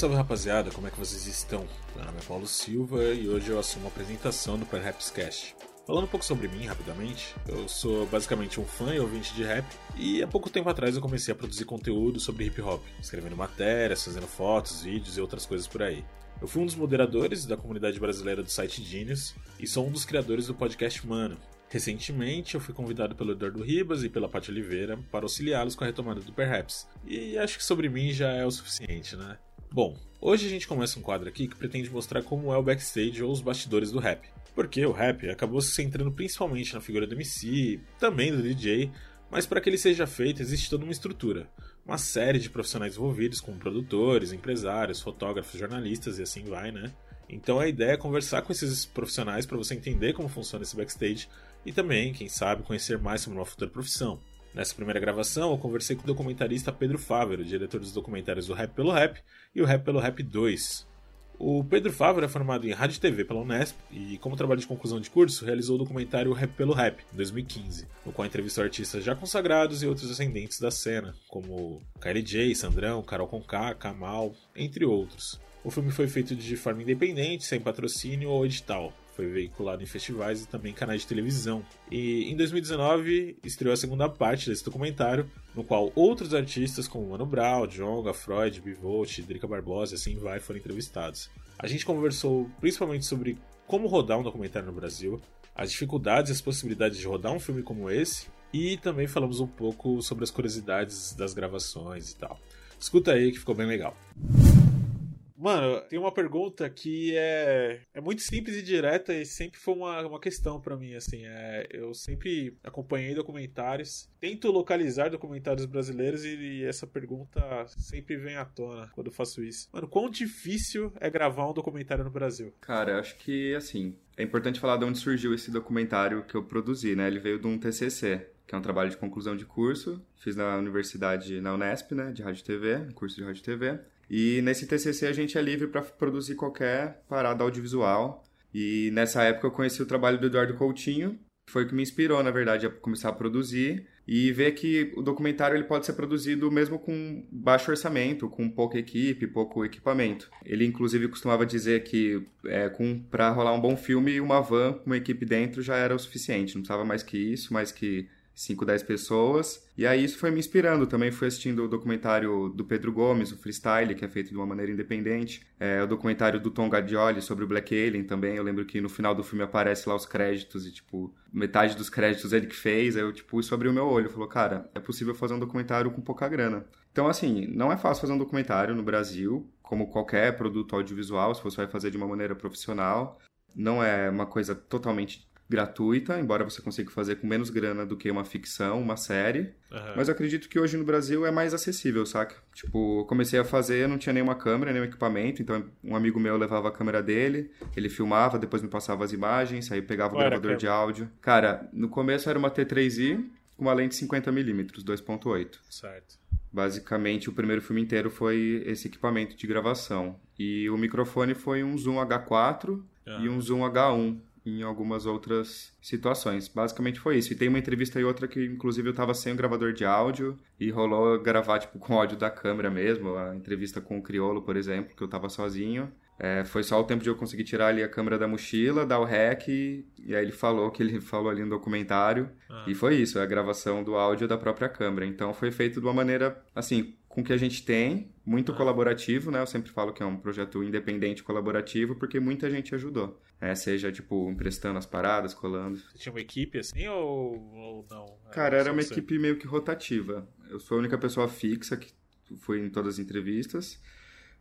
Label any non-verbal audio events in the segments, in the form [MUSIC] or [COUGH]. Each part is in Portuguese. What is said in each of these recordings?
salve rapaziada, como é que vocês estão? Meu nome é Paulo Silva e hoje eu assumo a apresentação do Perhaps Cast. Falando um pouco sobre mim, rapidamente, eu sou basicamente um fã e ouvinte de rap, e há pouco tempo atrás eu comecei a produzir conteúdo sobre hip hop, escrevendo matérias, fazendo fotos, vídeos e outras coisas por aí. Eu fui um dos moderadores da comunidade brasileira do site Genius e sou um dos criadores do podcast Mano. Recentemente eu fui convidado pelo Eduardo Ribas e pela Paty Oliveira para auxiliá-los com a retomada do Perhaps, e acho que sobre mim já é o suficiente, né? Bom, hoje a gente começa um quadro aqui que pretende mostrar como é o backstage ou os bastidores do rap. Porque o rap acabou se centrando principalmente na figura do MC, também do DJ, mas para que ele seja feito existe toda uma estrutura. Uma série de profissionais envolvidos, como produtores, empresários, fotógrafos, jornalistas e assim vai, né? Então a ideia é conversar com esses profissionais para você entender como funciona esse backstage e também, quem sabe, conhecer mais sobre uma futura profissão. Nessa primeira gravação, eu conversei com o documentarista Pedro Fávero, diretor dos documentários do Rap pelo Rap e o Rap pelo Rap 2. O Pedro Fávero é formado em Rádio e TV pela Unesp e, como trabalho de conclusão de curso, realizou o documentário Rap pelo Rap, em 2015, no qual entrevistou artistas já consagrados e outros ascendentes da cena, como KLJ, Sandrão, Carol Conká, Kamal, entre outros. O filme foi feito de forma independente, sem patrocínio ou edital, foi veiculado em festivais e também canais de televisão. E em 2019 estreou a segunda parte desse documentário, no qual outros artistas como Mano Brown, Jonga, Freud, Bivolt, Drica Barbosa e assim vai foram entrevistados. A gente conversou principalmente sobre como rodar um documentário no Brasil, as dificuldades e as possibilidades de rodar um filme como esse, e também falamos um pouco sobre as curiosidades das gravações e tal. Escuta aí que ficou bem legal. Mano, tem uma pergunta que é, é muito simples e direta e sempre foi uma, uma questão para mim, assim. É, eu sempre acompanhei documentários, tento localizar documentários brasileiros e, e, essa pergunta sempre vem à tona quando eu faço isso. Mano, quão difícil é gravar um documentário no Brasil? Cara, acho que, assim, é importante falar de onde surgiu esse documentário que eu produzi, né? Ele veio de um TCC, que é um trabalho de conclusão de curso. Fiz na universidade, na Unesp, né? De Rádio e TV, curso de Rádio e TV. E nesse TCC a gente é livre para produzir qualquer parada audiovisual. E nessa época eu conheci o trabalho do Eduardo Coutinho, que foi o que me inspirou, na verdade, a começar a produzir e ver que o documentário ele pode ser produzido mesmo com baixo orçamento, com pouca equipe, pouco equipamento. Ele inclusive costumava dizer que é, para rolar um bom filme, uma van com uma equipe dentro já era o suficiente, não precisava mais que isso, mais que 5, 10 pessoas. E aí isso foi me inspirando. Também fui assistindo o documentário do Pedro Gomes, o Freestyle, que é feito de uma maneira independente. É, o documentário do Tom Gadioli sobre o Black Alien também. Eu lembro que no final do filme aparece lá os créditos e, tipo, metade dos créditos ele que fez. Aí eu, tipo, isso abriu meu olho. Falou, cara, é possível fazer um documentário com pouca grana. Então, assim, não é fácil fazer um documentário no Brasil, como qualquer produto audiovisual, se você vai fazer de uma maneira profissional. Não é uma coisa totalmente gratuita, embora você consiga fazer com menos grana do que uma ficção, uma série. Uhum. Mas eu acredito que hoje no Brasil é mais acessível, saca? Tipo, comecei a fazer, não tinha nenhuma câmera, nenhum equipamento, então um amigo meu levava a câmera dele, ele filmava, depois me passava as imagens, aí pegava o gravador de áudio. Cara, no começo era uma T3i com uma lente 50mm, 2.8. Certo. Basicamente, o primeiro filme inteiro foi esse equipamento de gravação. E o microfone foi um Zoom H4 uhum. e um Zoom H1 em algumas outras situações. Basicamente foi isso. E tem uma entrevista e outra que, inclusive, eu tava sem o gravador de áudio e rolou gravar, tipo, com áudio da câmera mesmo. A entrevista com o Criolo, por exemplo, que eu tava sozinho. É, foi só o tempo de eu conseguir tirar ali a câmera da mochila, dar o rec, e aí ele falou que ele [LAUGHS] falou ali no documentário. Ah. E foi isso, a gravação do áudio da própria câmera. Então foi feito de uma maneira, assim, com o que a gente tem, muito ah. colaborativo, né? Eu sempre falo que é um projeto independente colaborativo, porque muita gente ajudou. É, seja, tipo, emprestando as paradas, colando. Você tinha uma equipe assim ou, ou não? Cara, era uma equipe meio que rotativa. Eu sou a única pessoa fixa que fui em todas as entrevistas.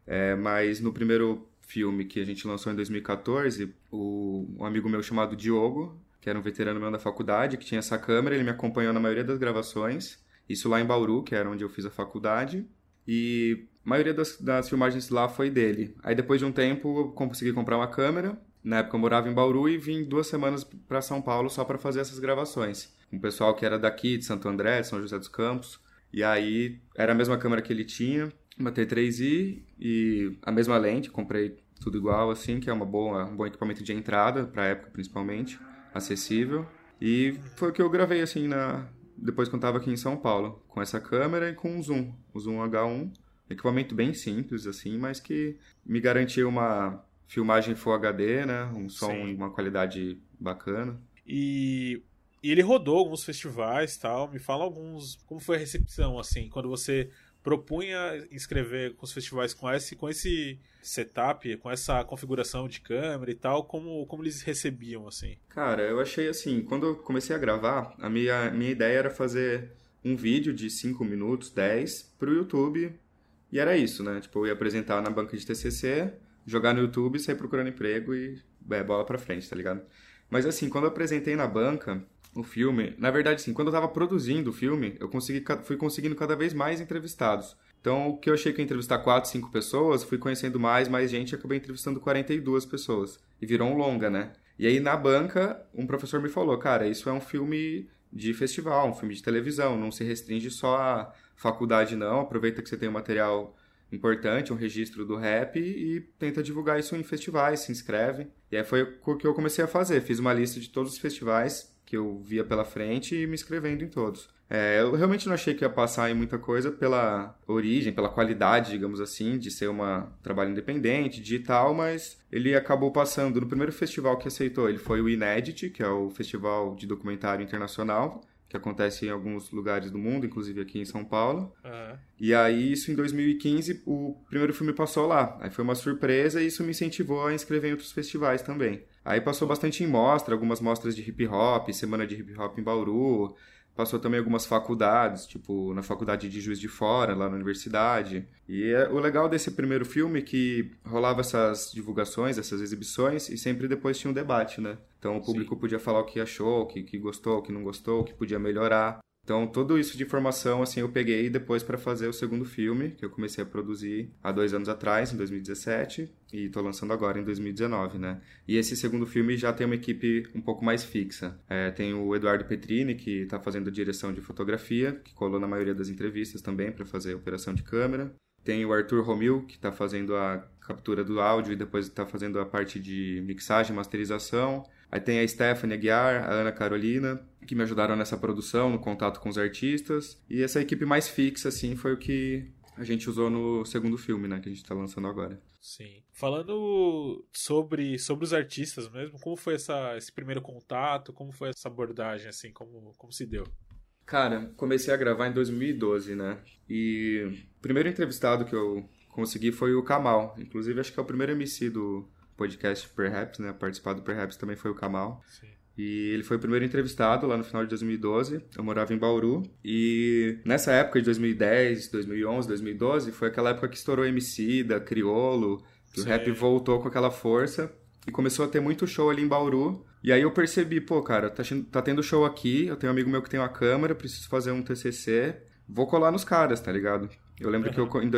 É, mas no primeiro filme que a gente lançou em 2014, o, um amigo meu chamado Diogo, que era um veterano meu da faculdade, que tinha essa câmera, ele me acompanhou na maioria das gravações. Isso lá em Bauru, que era onde eu fiz a faculdade. E a maioria das, das filmagens lá foi dele. Aí depois de um tempo eu consegui comprar uma câmera. Na época eu morava em Bauru e vim duas semanas para São Paulo só para fazer essas gravações. Com um pessoal que era daqui, de Santo André, de São José dos Campos. E aí era a mesma câmera que ele tinha uma T3i e a mesma lente, comprei tudo igual assim, que é uma boa, um bom equipamento de entrada para época principalmente, acessível. E foi o que eu gravei assim na depois que eu estava aqui em São Paulo, com essa câmera e com um zoom, o zoom H1 equipamento bem simples, assim, mas que me garantia uma filmagem Full HD, né? Um som em uma qualidade bacana. E, e ele rodou alguns festivais tal. Me fala alguns. Como foi a recepção, assim, quando você propunha escrever com os festivais com esse, com esse setup, com essa configuração de câmera e tal, como, como eles recebiam, assim? Cara, eu achei assim, quando eu comecei a gravar, a minha, minha ideia era fazer um vídeo de 5 minutos, 10, pro YouTube, e era isso, né? Tipo, eu ia apresentar na banca de TCC, jogar no YouTube, sair procurando emprego e é, bola pra frente, tá ligado? Mas assim, quando eu apresentei na banca o filme, na verdade, sim, quando eu tava produzindo o filme, eu consegui, fui conseguindo cada vez mais entrevistados. Então, o que eu achei que ia entrevistar 4, 5 pessoas, fui conhecendo mais, mais gente acabei entrevistando 42 pessoas. E virou um longa, né? E aí, na banca, um professor me falou, cara, isso é um filme de festival, um filme de televisão, não se restringe só à faculdade, não. Aproveita que você tem um material importante, um registro do rap e tenta divulgar isso em festivais, se inscreve. E aí foi o que eu comecei a fazer. Fiz uma lista de todos os festivais que eu via pela frente e me inscrevendo em todos. É, eu realmente não achei que ia passar em muita coisa pela origem, pela qualidade, digamos assim, de ser um trabalho independente, digital, mas ele acabou passando no primeiro festival que aceitou. Ele foi o Inédit, que é o festival de documentário internacional, que acontece em alguns lugares do mundo, inclusive aqui em São Paulo. Uhum. E aí, isso em 2015, o primeiro filme passou lá. Aí foi uma surpresa e isso me incentivou a inscrever em outros festivais também. Aí passou bastante em mostra, algumas mostras de hip hop, semana de hip hop em Bauru. Passou também algumas faculdades, tipo na faculdade de Juiz de Fora, lá na universidade. E é, o legal desse primeiro filme é que rolava essas divulgações, essas exibições, e sempre depois tinha um debate, né? Então o público Sim. podia falar o que achou, o que, que gostou, o que não gostou, o que podia melhorar. Então, tudo isso de informação, assim, eu peguei depois para fazer o segundo filme, que eu comecei a produzir há dois anos atrás, em 2017, e estou lançando agora em 2019, né? E esse segundo filme já tem uma equipe um pouco mais fixa. É, tem o Eduardo Petrini, que está fazendo direção de fotografia, que colou na maioria das entrevistas também para fazer operação de câmera. Tem o Arthur Romil, que está fazendo a captura do áudio e depois está fazendo a parte de mixagem e masterização. Aí tem a Stephanie Aguiar, a Ana Carolina, que me ajudaram nessa produção, no contato com os artistas. E essa equipe mais fixa, assim, foi o que a gente usou no segundo filme, né, que a gente está lançando agora. Sim. Falando sobre, sobre os artistas mesmo, como foi essa, esse primeiro contato? Como foi essa abordagem, assim, como, como se deu? Cara, comecei a gravar em 2012, né? E o primeiro entrevistado que eu consegui foi o Kamal. Inclusive, acho que é o primeiro MC do, podcast Perhaps, né? Participar do Perhaps também foi o Kamal. Sim. E ele foi o primeiro entrevistado lá no final de 2012. Eu morava em Bauru. E nessa época de 2010, 2011, 2012, foi aquela época que estourou MC, da Criolo, que Sim. o rap voltou com aquela força. E começou a ter muito show ali em Bauru. E aí eu percebi, pô, cara, tá, tá tendo show aqui, eu tenho um amigo meu que tem uma câmera, preciso fazer um TCC, vou colar nos caras, tá ligado? Eu lembro uhum. que eu, em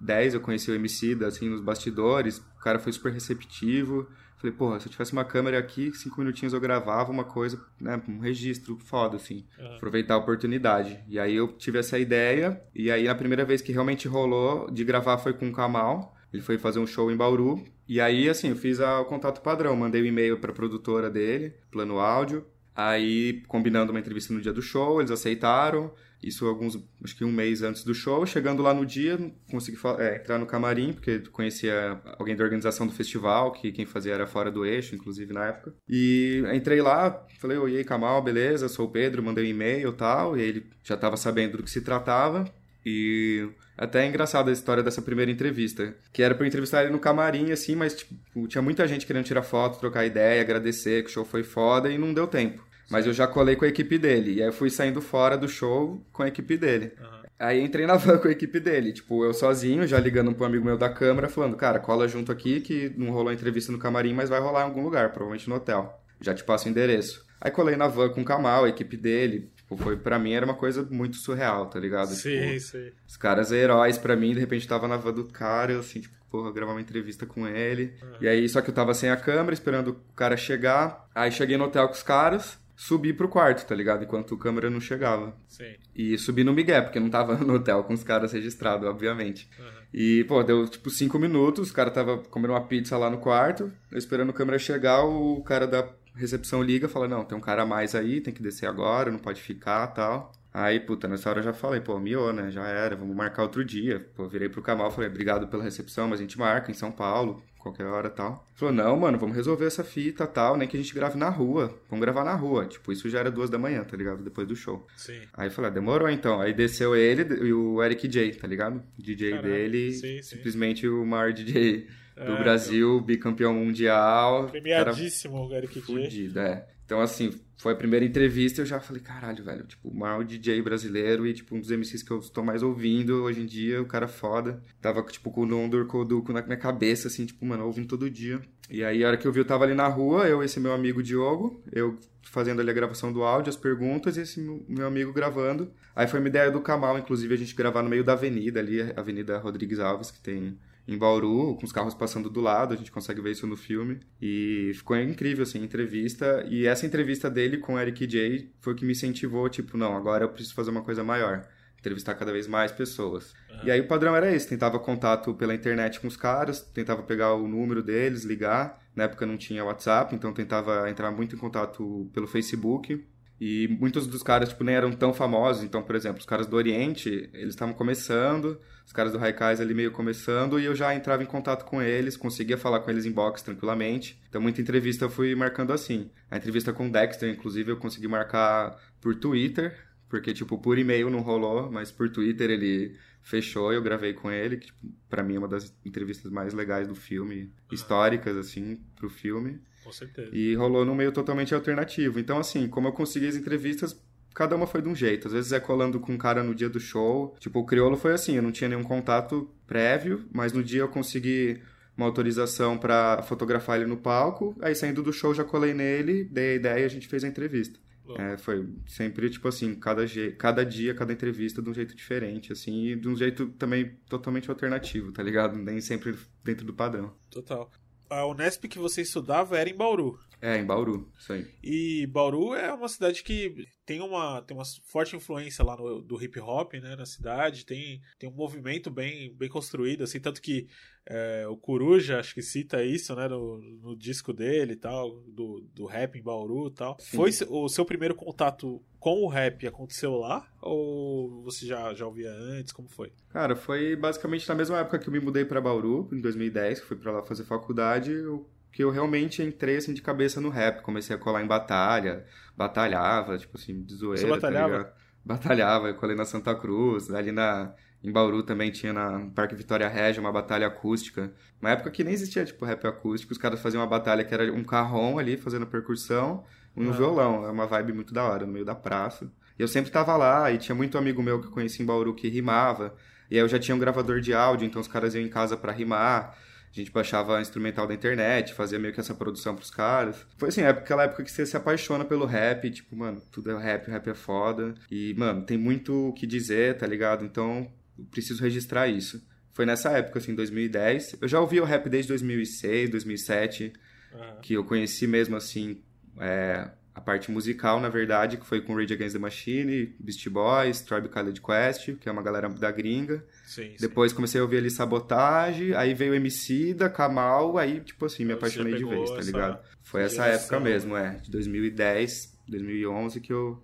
2010 eu conheci o MC, assim, nos bastidores, o cara foi super receptivo. Falei, porra, se eu tivesse uma câmera aqui, cinco minutinhos eu gravava uma coisa, né, um registro foda, assim. Uhum. Aproveitar a oportunidade. E aí eu tive essa ideia, e aí a primeira vez que realmente rolou de gravar foi com o Kamal. Ele foi fazer um show em Bauru. E aí, assim, eu fiz a, o contato padrão. Mandei um e-mail pra produtora dele, plano áudio. Aí, combinando uma entrevista no dia do show, eles aceitaram. Isso alguns, acho que um mês antes do show. Chegando lá no dia, consegui é, entrar no camarim, porque conhecia alguém da organização do festival, que quem fazia era fora do eixo, inclusive na época. E entrei lá, falei, oi, Kamal, beleza, sou o Pedro, mandei um e-mail e tal. E ele já estava sabendo do que se tratava. E até é engraçado a história dessa primeira entrevista. Que era eu entrevistar ele no camarim, assim, mas tipo, tinha muita gente querendo tirar foto, trocar ideia, agradecer, que o show foi foda e não deu tempo. Mas eu já colei com a equipe dele. E aí eu fui saindo fora do show com a equipe dele. Uhum. Aí entrei na [LAUGHS] van com a equipe dele. Tipo, eu sozinho, já ligando um amigo meu da câmera, falando, cara, cola junto aqui que não rolou entrevista no camarim, mas vai rolar em algum lugar, provavelmente no hotel. Já te passo o endereço. Aí colei na van com o Kamal, a equipe dele. Tipo, foi, pra mim era uma coisa muito surreal, tá ligado? Sim, tipo, sim. Os caras heróis pra mim, de repente tava na van do cara, eu assim, tipo, porra, gravar uma entrevista com ele. Uhum. E aí, só que eu tava sem a câmera, esperando o cara chegar. Aí cheguei no hotel com os caras subir pro quarto, tá ligado? Enquanto o câmera não chegava. Sim. E subi no Miguel, porque não tava [LAUGHS] no hotel com os caras registrados, obviamente. Uhum. E, pô, deu tipo cinco minutos, o cara tava comendo uma pizza lá no quarto, esperando o câmera chegar, o cara da recepção liga, fala, não, tem um cara a mais aí, tem que descer agora, não pode ficar tal. Aí, puta, nessa hora eu já falei, pô, miou, né? Já era, vamos marcar outro dia. Pô, virei pro Kamal, falei, obrigado pela recepção, mas a gente marca em São Paulo, qualquer hora e tal. Falou, não, mano, vamos resolver essa fita tal, nem que a gente grave na rua. Vamos gravar na rua. Tipo, isso já era duas da manhã, tá ligado? Depois do show. Sim. Aí eu falei, ah, demorou então. Aí desceu ele e o Eric J, tá ligado? DJ Caralho, dele, sim, sim. simplesmente o maior DJ do É, Brasil, bicampeão mundial. cara Premiadíssimo o Eric J. fudido, é. Então, assim, foi a primeira entrevista eu já falei, caralho, velho, tipo, o maior DJ brasileiro e, tipo, um dos MCs que eu estou mais ouvindo hoje em dia, o cara foda. Tava, tipo, com o Nondor Koduko na minha cabeça, assim, tipo, mano, ouvindo todo dia. E aí, a hora que eu vi, eu tava ali na rua, eu e esse meu amigo Diogo, eu fazendo ali a gravação do áudio, as perguntas, e esse meu- meu amigo gravando. Aí foi uma ideia do Kamal, inclusive, a gente gravar no meio da avenida ali, a Avenida Rodrigues Alves, que tem em Bauru, com os carros passando do lado, a gente consegue ver isso no filme. E ficou incrível, assim, a entrevista. E essa entrevista dele com o Eric J foi o que me incentivou, tipo, não, agora eu preciso fazer uma coisa maior. Entrevistar cada vez mais pessoas. E aí o padrão era esse, tentava contato pela internet com os caras, tentava pegar o número deles, ligar. Na época não tinha WhatsApp, então tentava entrar muito em contato pelo Facebook. E muitos dos caras, tipo, nem eram tão famosos. Então, por exemplo, os caras do Oriente, eles estavam começando, os caras do Raikais ali meio começando, e eu já entrava em contato com eles, conseguia falar com eles em box tranquilamente. Então, muita entrevista eu fui marcando assim. A entrevista com o Dexter, inclusive, eu consegui marcar por Twitter, porque, tipo, por e-mail não rolou, mas por Twitter ele fechou e eu gravei com ele, que, tipo, pra mim é uma das entrevistas mais legais do filme, históricas, assim, pro filme. Com certeza. E rolou num meio totalmente alternativo. Então, assim, como eu consegui as entrevistas, cada uma foi de um jeito. Às vezes é colando com um cara no dia do show. Tipo, o Criolo foi assim, eu não tinha nenhum contato prévio, mas no dia eu consegui uma autorização pra fotografar ele no palco. Aí saindo do show já colei nele, dei a ideia e a gente fez a entrevista. É, foi sempre, tipo assim, cada, cada dia, cada entrevista de um jeito diferente, assim, e de um jeito também totalmente alternativo, tá ligado? Nem sempre dentro do padrão. Total. A Unesp que você estudava era em Bauru. É, em Bauru, isso aí. E Bauru é uma cidade que tem uma, tem uma forte influência lá no, do hip hop, né, na cidade, tem, tem um movimento bem, bem construído, assim, tanto que é, o Coruja, acho que cita isso, né, no, no disco dele e tal, do, do rap em Bauru e tal. Sim. Foi o seu primeiro contato com o rap aconteceu lá? Ou você já, já ouvia antes? Como foi? Cara, foi basicamente na mesma época que eu me mudei pra Bauru, em 2010, que fui pra lá fazer faculdade, eu- que eu realmente entrei assim de cabeça no rap, comecei a colar em batalha, batalhava, tipo assim, de zoeira, Você batalhava? tá? Batalhava, eu colei na Santa Cruz, ali na em Bauru também tinha na no Parque Vitória Régia uma batalha acústica. Uma época que nem existia tipo rap acústico, os caras faziam uma batalha que era um carrom ali fazendo percussão, um Ah. violão, é uma vibe muito da hora no meio da praça. E eu sempre tava lá e tinha muito amigo meu que eu conheci em Bauru que rimava. E aí eu já tinha um gravador de áudio, então os caras iam em casa pra rimar. A gente baixava instrumental da internet, fazia meio que essa produção pros caras. Foi assim, época- aquela época que você se apaixona pelo rap, tipo, mano, tudo é rap, o rap é foda. E, mano, tem muito o que dizer, tá ligado? Então, preciso registrar isso. Foi nessa época, assim, 2010. Eu já ouvia o rap desde 2006, 2007 Aham. que eu conheci mesmo assim é, a parte musical, na verdade, que foi com Rage Against the Machine, Beastie Boys, Tribe Called Quest, que é uma galera da gringa. Sim, sim. Depois comecei a ouvir ali Sabotage, aí veio MC da Kamal, aí tipo assim, me apaixonei de vez, tá ligado? Foi essa época mesmo, é, de 2010, 2011 que eu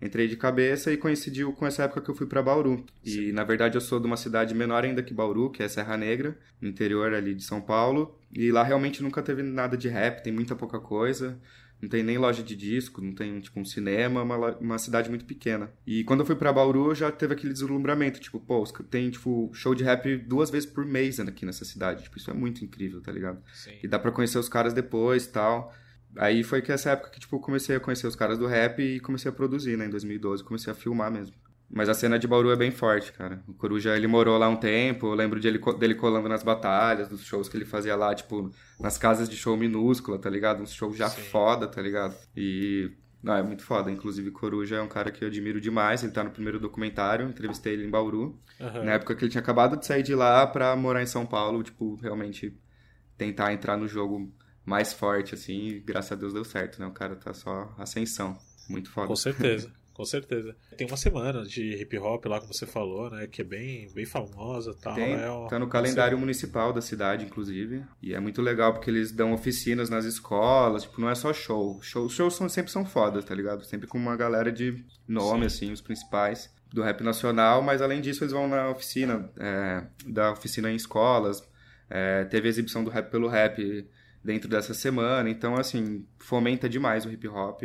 entrei de cabeça e coincidiu com essa época que eu fui pra Bauru. E na verdade eu sou de uma cidade menor ainda que Bauru, que é Serra Negra, interior ali de São Paulo, e lá realmente nunca teve nada de rap, tem muita pouca coisa. Não tem nem loja de disco, não tem, tipo, um cinema, uma, lo- uma cidade muito pequena. E quando eu fui pra Bauru, já teve aquele deslumbramento, tipo, pô, tem, tipo, show de rap duas vezes por mês aqui nessa cidade. Tipo, isso é muito incrível, tá ligado? Sim. E dá pra conhecer os caras depois e tal. Aí foi que essa época que, tipo, eu comecei a conhecer os caras do rap e comecei a produzir, né? Em 2012, comecei a filmar mesmo. Mas a cena de Bauru é bem forte, cara. O Coruja, ele morou lá um tempo, eu lembro de ele, dele colando nas batalhas, dos shows que ele fazia lá, tipo, nas casas de show minúscula, tá ligado? Uns shows já Sim. foda, tá ligado? E... Não, é muito foda. Inclusive, Coruja é um cara que eu admiro demais. Ele tá no primeiro documentário, entrevistei ele em Bauru. Aham. Na época que ele tinha acabado de sair de lá pra morar em São Paulo, tipo, realmente tentar entrar no jogo mais forte, assim, e graças a Deus deu certo, né? O cara tá só ascensão. Muito foda. Com certeza. Com certeza. Tem uma semana de hip hop lá, como você falou, né? Que é bem, bem famosa tal. Tem, é tá no calendário municipal da cidade, inclusive. E é muito legal porque eles dão oficinas nas escolas, tipo, não é só show. Shows show são, sempre são fodas, tá ligado? Sempre com uma galera de nome, Sim. assim, os principais do rap nacional, mas além disso eles vão na oficina, é, da oficina em escolas. É, teve a exibição do Rap pelo Rap dentro dessa semana, então, assim, fomenta demais o hip hop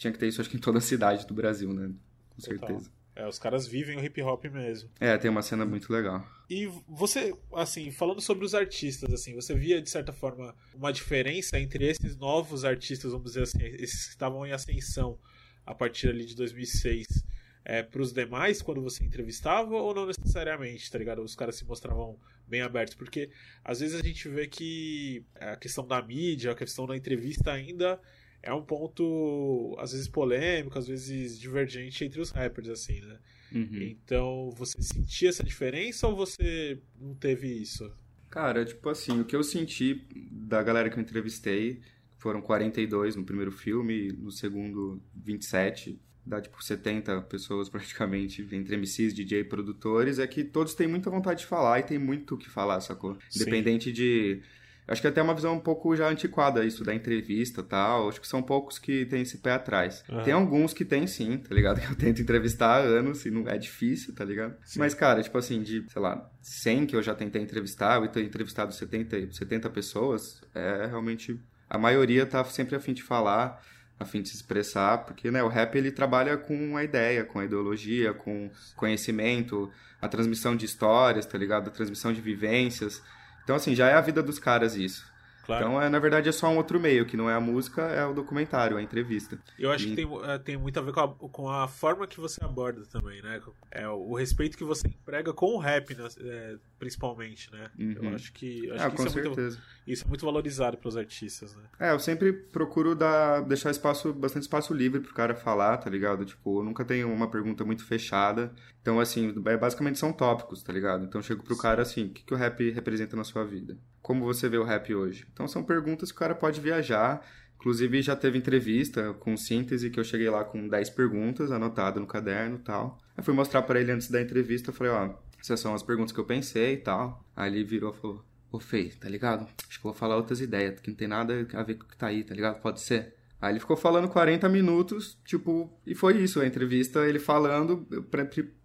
tinha que ter isso, acho que em toda a cidade do Brasil, né? Com certeza. É, os caras vivem o hip hop mesmo. É, tem uma cena muito legal. E você, assim, falando sobre os artistas, assim, você via de certa forma uma diferença entre esses novos artistas, vamos dizer assim, esses que estavam em ascensão a partir ali de 2006, é, para os demais quando você entrevistava ou não necessariamente, tá ligado? Os caras se mostravam bem abertos, porque às vezes a gente vê que a questão da mídia, a questão da entrevista ainda é um ponto, às vezes, polêmico, às vezes divergente entre os rappers, assim, né? Uhum. Então, você sentia essa diferença ou você não teve isso? Cara, tipo assim, o que eu senti da galera que eu entrevistei, foram 42 no primeiro filme, no segundo 27, dá tipo 70 pessoas [LAUGHS] praticamente, entre MCs, DJ e produtores, é que todos têm muita vontade de falar e tem muito o que falar, sacou? Independente Sim. de Acho que até uma visão um pouco já antiquada isso da entrevista tal. Acho que são poucos que têm esse pé atrás. Uhum. Tem alguns que tem sim, tá ligado? [LAUGHS] Que eu tento entrevistar há anos e não é difícil, tá ligado? Sim. Mas, cara, tipo assim, de, sei lá, 100 que eu já tentei entrevistar, eu tenho entrevistado 70, 70 pessoas, é realmente. A maioria tá sempre a fim de falar, a fim de se expressar, porque, né, o rap ele trabalha com a ideia, com a ideologia, com conhecimento, a transmissão de histórias, tá ligado? A transmissão de vivências. Então, assim, já é a vida dos caras isso. Claro. Então, é, na verdade, é só um outro meio, que não é a música, é o documentário, a entrevista. Eu acho e... que tem, é, tem muito a ver com a, com a forma que você aborda também, né? É o, respeito que você emprega com o rap, né? é, principalmente, né? Uhum. Eu acho que, acho ah, que com isso, certeza. É muito, isso é muito valorizado pelos artistas, né? É, eu sempre procuro dar, deixar espaço, bastante espaço livre pro cara falar, tá ligado? Tipo, eu nunca tenho uma pergunta muito fechada. Então, assim, é, basicamente são tópicos, tá ligado? Então, eu chego pro Sim. cara assim, o que, que o rap representa na sua vida? Como você vê o rap hoje? Então, são perguntas que o cara pode viajar. Inclusive, já teve entrevista com síntese que eu cheguei lá com 10 perguntas anotadas no caderno e tal. Eu fui mostrar para ele antes da entrevista, eu falei, ó, essas são as perguntas que eu pensei e tal. Aí ele virou e falou, ô Fê, tá ligado? Acho que vou falar outras ideias, que não tem nada a ver com o que tá aí, tá ligado? Pode ser? Aí ele ficou falando 40 minutos, tipo, e foi isso, a entrevista, ele falando, eu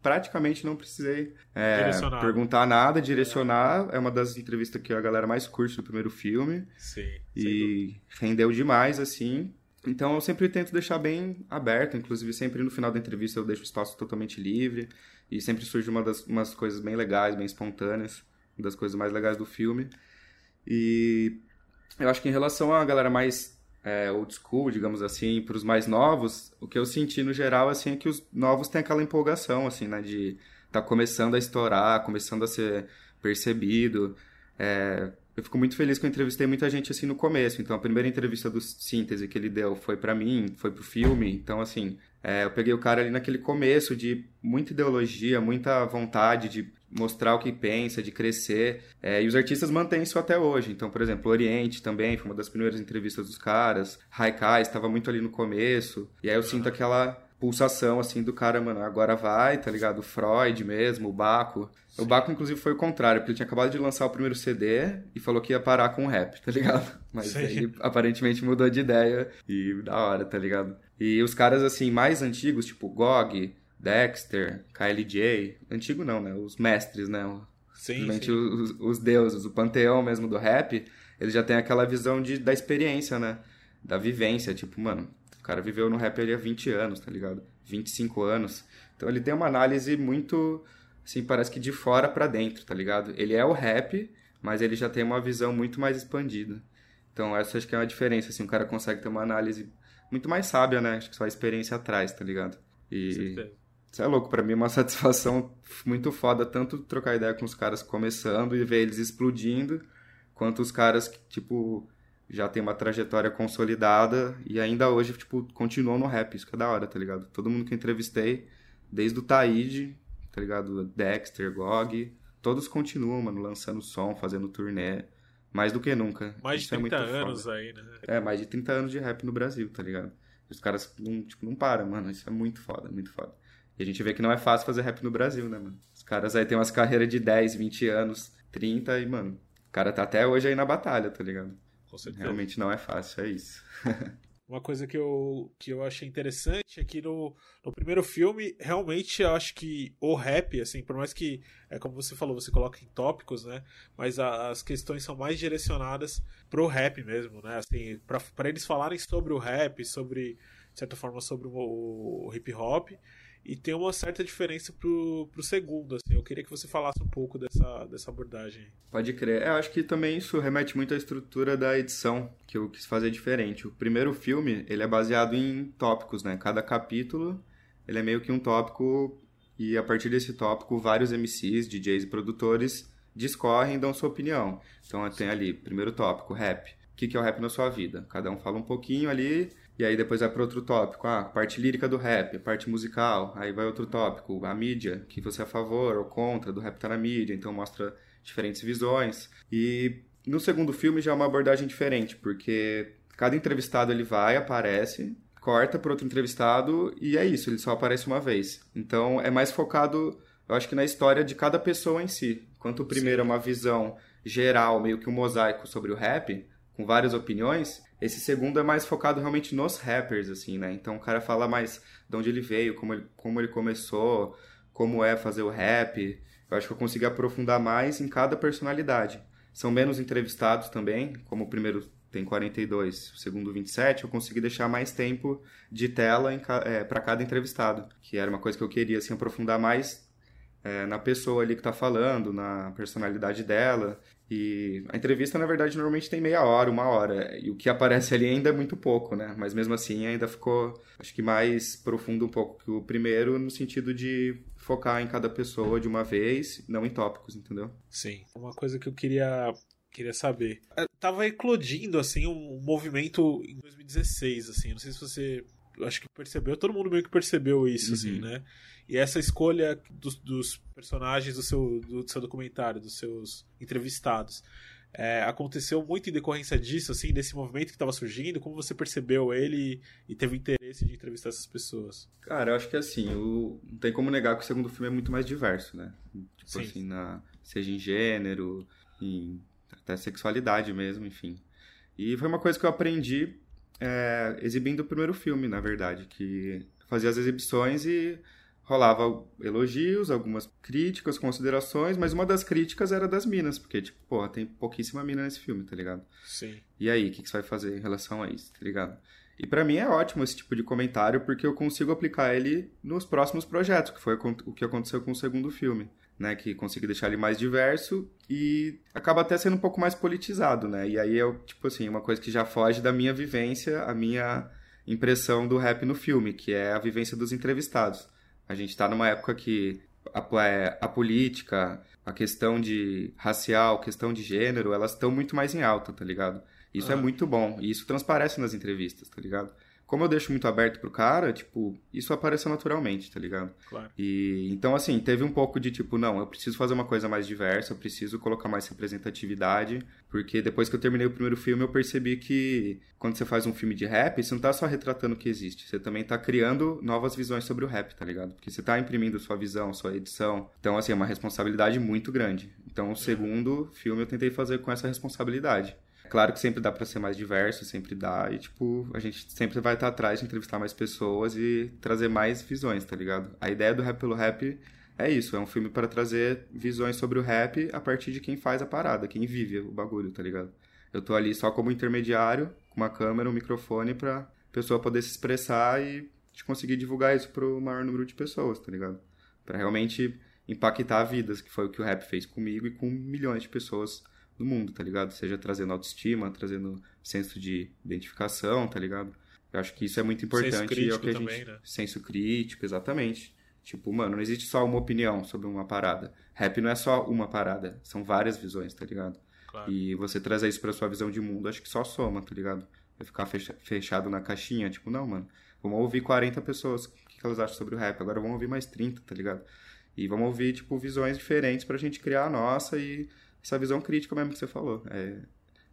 praticamente não precisei é, perguntar nada, direcionar. É uma das entrevistas que a galera mais curte do primeiro filme. Sim. E rendeu demais, assim. Então eu sempre tento deixar bem aberto, inclusive sempre no final da entrevista eu deixo o espaço totalmente livre. E sempre surge uma das umas coisas bem legais, bem espontâneas, uma das coisas mais legais do filme. E eu acho que em relação à galera mais é, old school, digamos assim, para os mais novos, o que eu senti no geral assim é que os novos têm aquela empolgação assim, né, de tá começando a estourar, começando a ser percebido. É, eu fico muito feliz que eu entrevistei muita gente assim no começo. Então a primeira entrevista do síntese que ele deu foi para mim, foi pro filme. Então assim, é, eu peguei o cara ali naquele começo de muita ideologia, muita vontade de mostrar o que pensa, de crescer. É, e os artistas mantêm isso até hoje. Então, por exemplo, Oriente também foi uma das primeiras entrevistas dos caras. Haikai estava muito ali no começo. E aí eu sinto aquela pulsação, assim, do cara, mano, agora vai, tá ligado? O Freud mesmo, o Baco. Sim. O Baco, inclusive, foi o contrário, porque ele tinha acabado de lançar o primeiro CD e falou que ia parar com o rap, tá ligado? [LAUGHS] Mas Sim. aí, aparentemente, mudou de ideia e da hora, tá ligado? E os caras, assim, mais antigos, tipo GOG, Dexter, KLJ, antigo não, né? Os mestres, né? Sim, sim. Os, os, deuses, o panteão mesmo do rap, eles já tem aquela visão de, da experiência, né? Da vivência, tipo, mano, o cara viveu no rap ali há 20 anos, tá ligado? 25 anos. Então ele tem uma análise muito, assim, parece que de fora para dentro, tá ligado? Ele é o rap, mas ele já tem uma visão muito mais expandida. Então essa acho que é uma diferença, assim, o cara consegue ter uma análise muito mais sábia, né? Acho que só a experiência atrás, tá ligado? E isso é louco, para mim é uma [LAUGHS] satisfação muito foda tanto trocar ideia com os caras começando e ver eles explodindo, quanto os caras que, tipo, já tem uma trajetória consolidada e ainda hoje, tipo, continuam no rap, isso que é da hora, tá ligado? Todo mundo que eu entrevistei, desde o Taíde, tá ligado? Dexter, Gog, todos continuam, mano, lançando som, fazendo turnê, mais do que nunca. Mais de 30 é anos foda. aí, né? É, mais de 30 anos de rap no Brasil, tá ligado? Os caras não, tipo, não param, mano. Isso é muito foda, muito foda. E a gente vê que não é fácil fazer rap no Brasil, né, mano? Os caras aí têm umas carreiras de 10, 20 anos, 30 e, mano, o cara tá até hoje aí na batalha, tá ligado? Com certeza. Realmente não é fácil, é isso. [LAUGHS] Uma coisa que eu, que eu achei interessante é que no, no primeiro filme, realmente eu acho que o rap, assim, por mais que, é como você falou, você coloca em tópicos, né? Mas a, as questões são mais direcionadas pro rap mesmo, né? Assim, para eles falarem sobre o rap, sobre, de certa forma, sobre o, o hip hop e tem uma certa diferença pro, pro segundo, assim. Eu queria que você falasse um pouco dessa, dessa abordagem. Pode crer. É, eu acho que também isso remete muito à estrutura da edição, que eu quis fazer diferente. O primeiro filme, ele é baseado em tópicos, né? Cada capítulo, ele é meio que um tópico e a partir desse tópico, vários MCs, DJs e produtores discorrem e dão sua opinião. Então tem ali, primeiro tópico, rap. O que é o rap na sua vida? Cada um fala um pouquinho ali e aí depois vai para outro tópico, ah, parte lírica do rap, parte musical. Aí vai outro tópico, a mídia, que você é a favor ou contra do rap tá na mídia, então mostra diferentes visões. E no segundo filme já é uma abordagem diferente, porque cada entrevistado ele vai, aparece, corta para outro entrevistado e é isso, ele só aparece uma vez. Então é mais focado, eu acho que na história de cada pessoa em si. Enquanto o primeiro Sim. é uma visão geral, meio que um mosaico sobre o rap, com várias opiniões, esse segundo é mais focado realmente nos rappers, assim, né? Então o cara fala mais de onde ele veio, como ele, como ele começou, como é fazer o rap. Eu acho que eu consegui aprofundar mais em cada personalidade. São menos entrevistados também, como o primeiro tem 42, o segundo 27, eu consegui deixar mais tempo de tela é, para cada entrevistado, que era uma coisa que eu queria assim, aprofundar mais é, na pessoa ali que está falando, na personalidade dela. E a entrevista, na verdade, normalmente tem meia hora, uma hora. E o que aparece ali ainda é muito pouco, né? Mas mesmo assim ainda ficou, acho que mais profundo um pouco que o primeiro, no sentido de focar em cada pessoa de uma vez, não em tópicos, entendeu? Sim. Uma coisa que eu queria queria saber. Eu tava eclodindo, assim, um movimento em 2016, assim. Não sei se você. Acho que percebeu, todo mundo meio que percebeu isso, assim, uhum. assim, né? E essa escolha dos, dos personagens do seu, do seu documentário, dos seus entrevistados, é, aconteceu muito em decorrência disso, assim, desse movimento que estava surgindo? Como você percebeu ele e teve interesse de entrevistar essas pessoas? Cara, eu acho que assim, o... não tem como negar que o segundo filme é muito mais diverso, né? Tipo Sim. assim, na... seja em gênero, em até sexualidade mesmo, enfim. E foi uma coisa que eu aprendi é, exibindo o primeiro filme, na verdade, que fazia as exibições e rolava elogios, algumas críticas, considerações, mas uma das críticas era das minas, porque, tipo, porra, tem pouquíssima mina nesse filme, tá ligado? Sim. E aí, o que, que você vai fazer em relação a isso, tá ligado? E para mim é ótimo esse tipo de comentário, porque eu consigo aplicar ele nos próximos projetos, que foi o que aconteceu com o segundo filme, né? Que consegui deixar ele mais diverso e acaba até sendo um pouco mais politizado, né? E aí é, tipo assim, uma coisa que já foge da minha vivência, a minha impressão do rap no filme, que é a vivência dos entrevistados. A gente está numa época que a, é, a, política, a questão de racial, questão de gênero, elas estão muito mais em alta, tá ligado? Isso é muito bom. E isso transparece nas entrevistas, tá ligado? Como eu deixo muito aberto pro cara, tipo, isso apareceu naturalmente, tá ligado? Claro. E então, assim, teve um pouco de tipo, não, eu preciso fazer uma coisa mais diversa, eu preciso colocar mais representatividade, porque depois que eu terminei o primeiro filme, eu percebi que quando você faz um filme de rap, você não tá só retratando o que existe, você também tá criando novas visões sobre o rap, tá ligado? Porque você tá imprimindo sua visão, sua edição. Então, assim, é uma responsabilidade muito grande. Então, o segundo filme eu tentei fazer com essa responsabilidade. Claro que sempre dá para ser mais diverso, sempre dá. E, tipo, a gente sempre vai estar atrás de entrevistar mais pessoas e trazer mais visões, tá ligado? A ideia do Rap pelo Rap é isso, é um filme para trazer visões sobre o rap a partir de quem faz a parada, quem vive o bagulho, tá ligado? Eu tô ali só como intermediário, com uma câmera, um microfone pra pessoa poder se expressar e conseguir divulgar isso pro maior número de pessoas, tá ligado? Para realmente impactar vidas, que foi o que o rap fez comigo e com milhões de pessoas do mundo, tá ligado? Seja trazendo autoestima, trazendo senso de identificação, tá ligado? Eu acho que isso é muito importante. Senso crítico é o que a também, gente... né? Senso crítico, exatamente. Tipo, mano, não existe só uma opinião sobre uma parada. Rap não é só uma parada, são várias visões, tá ligado? Claro. E você trazer isso pra sua visão de mundo, acho que só soma, tá ligado? Vai ficar fechado na caixinha, tipo, não, mano, vamos ouvir 40 pessoas, o que elas acham sobre o rap, agora vamos ouvir mais 30, tá ligado? E vamos ouvir, tipo, visões diferentes pra gente criar a nossa e essa visão crítica mesmo que você falou. É,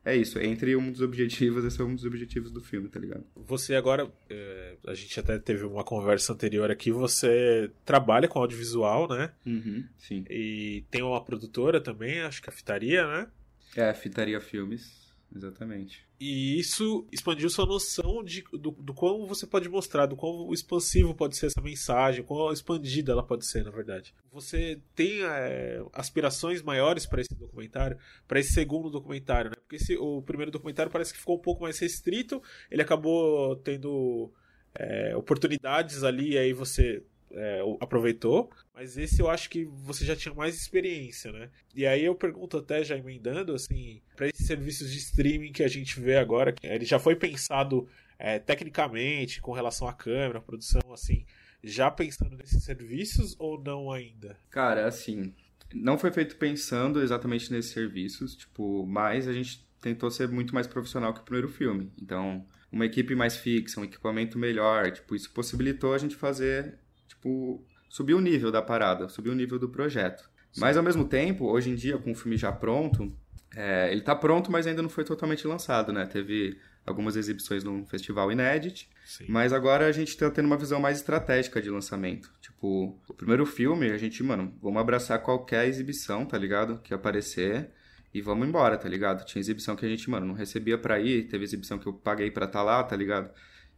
é isso, entre um dos objetivos, esse é um dos objetivos do filme, tá ligado? Você agora, é, a gente até teve uma conversa anterior aqui, você trabalha com audiovisual, né? Uhum, sim. E tem uma produtora também, acho que a Fitaria, né? É, Fitaria Filmes. Exatamente. E isso expandiu sua noção de, do, do você pode mostrar, do quão expansivo pode ser essa mensagem, quão expandida ela pode ser, na verdade. Você tem é, aspirações maiores para esse documentário, para esse segundo documentário, né? Porque esse, o primeiro documentário parece que ficou um pouco mais restrito, ele acabou tendo é, oportunidades ali, e aí você é, aproveitou, mas esse eu acho que você já tinha mais experiência, né? E aí eu pergunto até já emendando, assim, para esses serviços de streaming que a gente vê agora, ele já foi pensado é, tecnicamente com relação à câmera, à produção, assim, já pensando nesses serviços ou não ainda? Cara, assim, não foi feito pensando exatamente nesses serviços, tipo, mas a gente tentou ser muito mais profissional que o primeiro filme. Então, uma equipe mais fixa, um equipamento melhor, tipo, isso possibilitou a gente fazer tipo, subir o nível da parada, subir o nível do projeto. Sim. Mas ao mesmo tempo, hoje em dia, com o filme já pronto, é, ele está pronto, mas ainda não foi totalmente lançado, né? Teve algumas exibições num festival inédito, mas agora a gente está tendo uma visão mais estratégica de lançamento. Tipo, o primeiro filme, a gente, mano, vamos abraçar qualquer exibição, tá ligado? Que aparecer e vamos embora, tá ligado? Tinha exibição que a gente, mano, não recebia pra ir, teve exibição que eu paguei pra estar tá lá, tá ligado?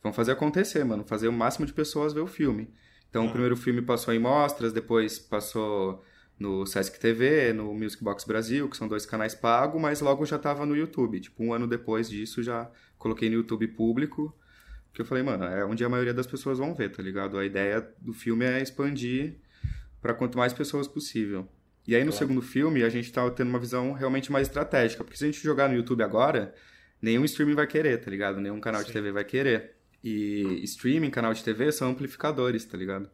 Vamos fazer acontecer, mano, fazer o máximo de pessoas ver o filme. Então, o primeiro filme passou em mostras, depois passou no Sesc TV, no Music Box Brasil, que são dois canais pagos, mas logo já estava no YouTube. Tipo, um ano depois disso, já coloquei no YouTube público, que eu falei, mano, é onde a maioria das pessoas vão ver, tá ligado? A ideia do filme é expandir para quanto mais pessoas possível. E aí, no claro. segundo filme, a gente tá tendo uma visão realmente mais estratégica, porque se a gente jogar no YouTube agora, nenhum streaming vai querer, tá ligado? Nenhum canal Sim. de TV vai querer. E streaming, canal de TV, são amplificadores, tá ligado?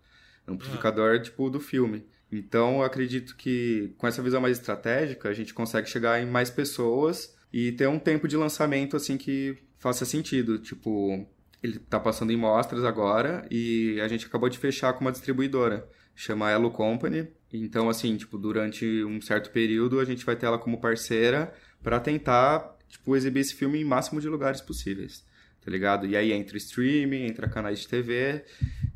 Amplificador, ah. tipo, do filme. Então, eu acredito que com essa visão mais estratégica, a gente consegue chegar em mais pessoas e ter um tempo de lançamento, assim, que faça sentido. Tipo, ele tá passando em mostras agora e a gente acabou de fechar com uma distribuidora, chama Elo Company. Então, assim, tipo, durante um certo período, a gente vai ter ela como parceira para tentar, tipo, exibir esse filme em máximo de lugares possíveis tá ligado? E aí entra streaming, entra canais de TV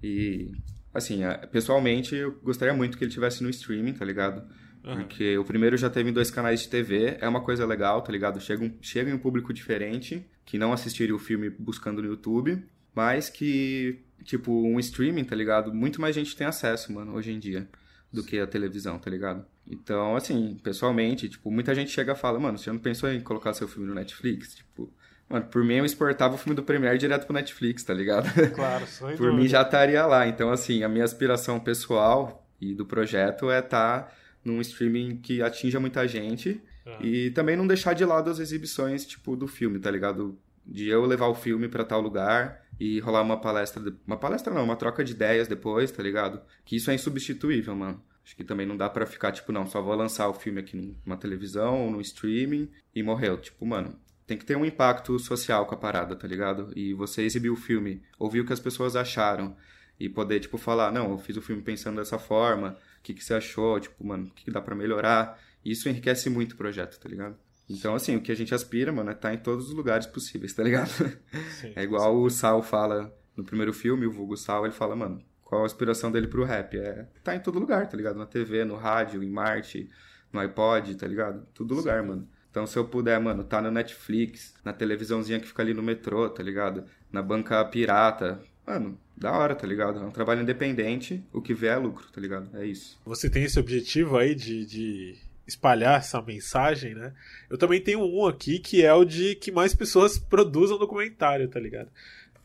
e assim, pessoalmente eu gostaria muito que ele tivesse no streaming, tá ligado? Uhum. Porque o primeiro já teve em dois canais de TV, é uma coisa legal, tá ligado? Chega, um, chega em um público diferente, que não assistiria o filme buscando no YouTube, mas que, tipo, um streaming, tá ligado? Muito mais gente tem acesso, mano, hoje em dia, do que a televisão, tá ligado? Então, assim, pessoalmente, tipo, muita gente chega e fala, mano, você não pensou em colocar seu filme no Netflix? Tipo, Mano, por mim eu exportava o filme do Premiere direto pro Netflix, tá ligado? Claro, só Por mim já estaria lá. Então, assim, a minha aspiração pessoal e do projeto é estar tá num streaming que atinja muita gente uhum. e também não deixar de lado as exibições, tipo, do filme, tá ligado? De eu levar o filme para tal lugar e rolar uma palestra, uma palestra não, uma troca de ideias depois, tá ligado? Que isso é insubstituível, mano. Acho que também não dá para ficar, tipo, não, só vou lançar o filme aqui numa televisão ou no streaming e morreu. Tipo, mano, tem que ter um impacto social com a parada, tá ligado? E você exibir o filme, ouvir o que as pessoas acharam e poder, tipo, falar, não, eu fiz o filme pensando dessa forma, o que, que você achou, tipo, mano, o que, que dá para melhorar. Isso enriquece muito o projeto, tá ligado? Então, assim, o que a gente aspira, mano, é estar tá em todos os lugares possíveis, tá ligado? [LAUGHS] Sim, é igual sim. o Sal fala no primeiro filme, o Vulgo Sal, ele fala, mano, qual a aspiração dele pro rap? É tá em todo lugar, tá ligado? Na TV, no rádio, em Marte, no iPod, tá ligado? Todo lugar, sim. mano. Então, se eu puder, mano, tá no Netflix, na televisãozinha que fica ali no metrô, tá ligado? Na banca pirata. Mano, da hora, tá ligado? É um trabalho independente, o que vê é lucro, tá ligado? É isso. Você tem esse objetivo aí de, de espalhar essa mensagem, né? Eu também tenho um aqui que é o de que mais pessoas produzam documentário, tá ligado?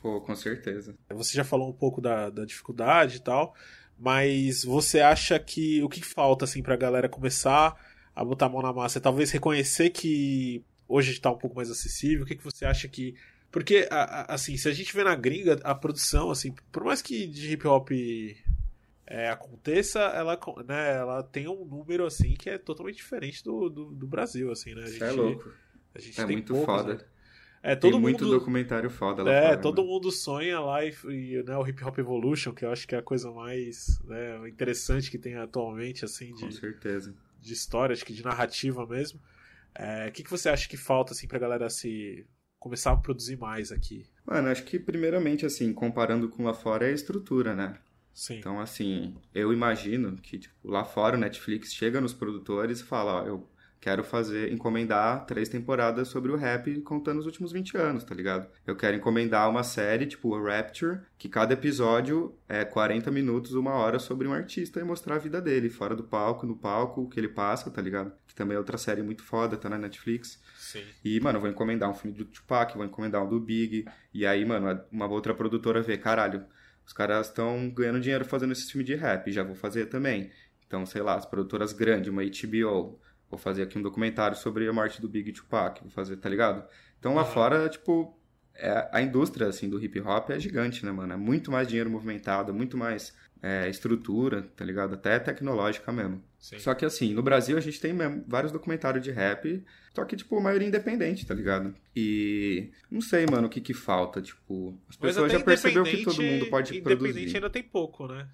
Pô, com certeza. Você já falou um pouco da, da dificuldade e tal, mas você acha que o que falta, assim, pra galera começar a botar a mão na massa, é talvez reconhecer que hoje está um pouco mais acessível. O que, que você acha que. Porque, assim, se a gente vê na gringa, a produção, assim, por mais que de hip hop é, aconteça, ela, né, ela tem um número, assim, que é totalmente diferente do, do, do Brasil, assim, né? A é gente, é louco. A gente é tem muito poucos, foda. Né? É, todo tem muito documentário foda lá É, fora, todo mano. mundo sonha lá e, e né, o Hip Hop Evolution, que eu acho que é a coisa mais né, interessante que tem atualmente, assim, de... Com certeza de história, acho que de narrativa mesmo. É, o que, que você acha que falta assim, pra galera se começar a produzir mais aqui? Mano, acho que primeiramente, assim, comparando com lá fora é a estrutura, né? Sim. Então, assim, eu imagino que, tipo, lá fora o Netflix chega nos produtores e fala, ó, eu quero fazer, encomendar três temporadas sobre o rap contando os últimos 20 anos, tá ligado? Eu quero encomendar uma série, tipo Rapture, que cada episódio é 40 minutos, uma hora sobre um artista e mostrar a vida dele, fora do palco, no palco, o que ele passa, tá ligado? Que também é outra série muito foda, tá na Netflix. Sim. E, mano, eu vou encomendar um filme do Tupac, vou encomendar um do Big, e aí, mano, uma outra produtora vê, caralho, os caras estão ganhando dinheiro fazendo esse filme de rap, já vou fazer também. Então, sei lá, as produtoras grandes, uma HBO, Vou fazer aqui um documentário sobre a morte do Big Tupac, vou fazer, tá ligado? Então lá uhum. fora, tipo, é, a indústria, assim, do hip hop é gigante, né, mano? É muito mais dinheiro movimentado, muito mais é, estrutura, tá ligado? Até tecnológica mesmo. Sim. Só que, assim, no Brasil a gente tem mesmo vários documentários de rap, só que, tipo, a maioria independente, tá ligado? E não sei, mano, o que que falta, tipo... As pessoas já perceberam que todo mundo pode independente produzir. Independente ainda tem pouco, né?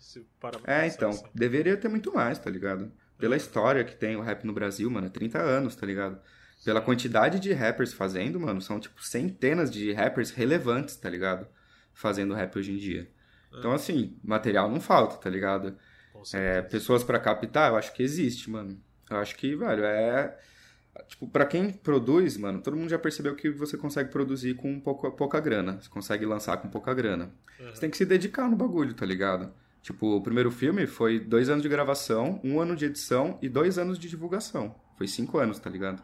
É, então, assim. deveria ter muito mais, tá ligado? Pela história que tem o rap no Brasil, mano, 30 anos, tá ligado? Pela quantidade de rappers fazendo, mano, são tipo centenas de rappers relevantes, tá ligado? Fazendo rap hoje em dia. Então, é. assim, material não falta, tá ligado? É, pessoas para captar, eu acho que existe, mano. Eu acho que, velho, é. Tipo, pra quem produz, mano, todo mundo já percebeu que você consegue produzir com pouca, pouca grana. Você consegue lançar com pouca grana. Uhum. Você tem que se dedicar no bagulho, tá ligado? Tipo, o primeiro filme foi dois anos de gravação, um ano de edição e dois anos de divulgação. Foi cinco anos, tá ligado?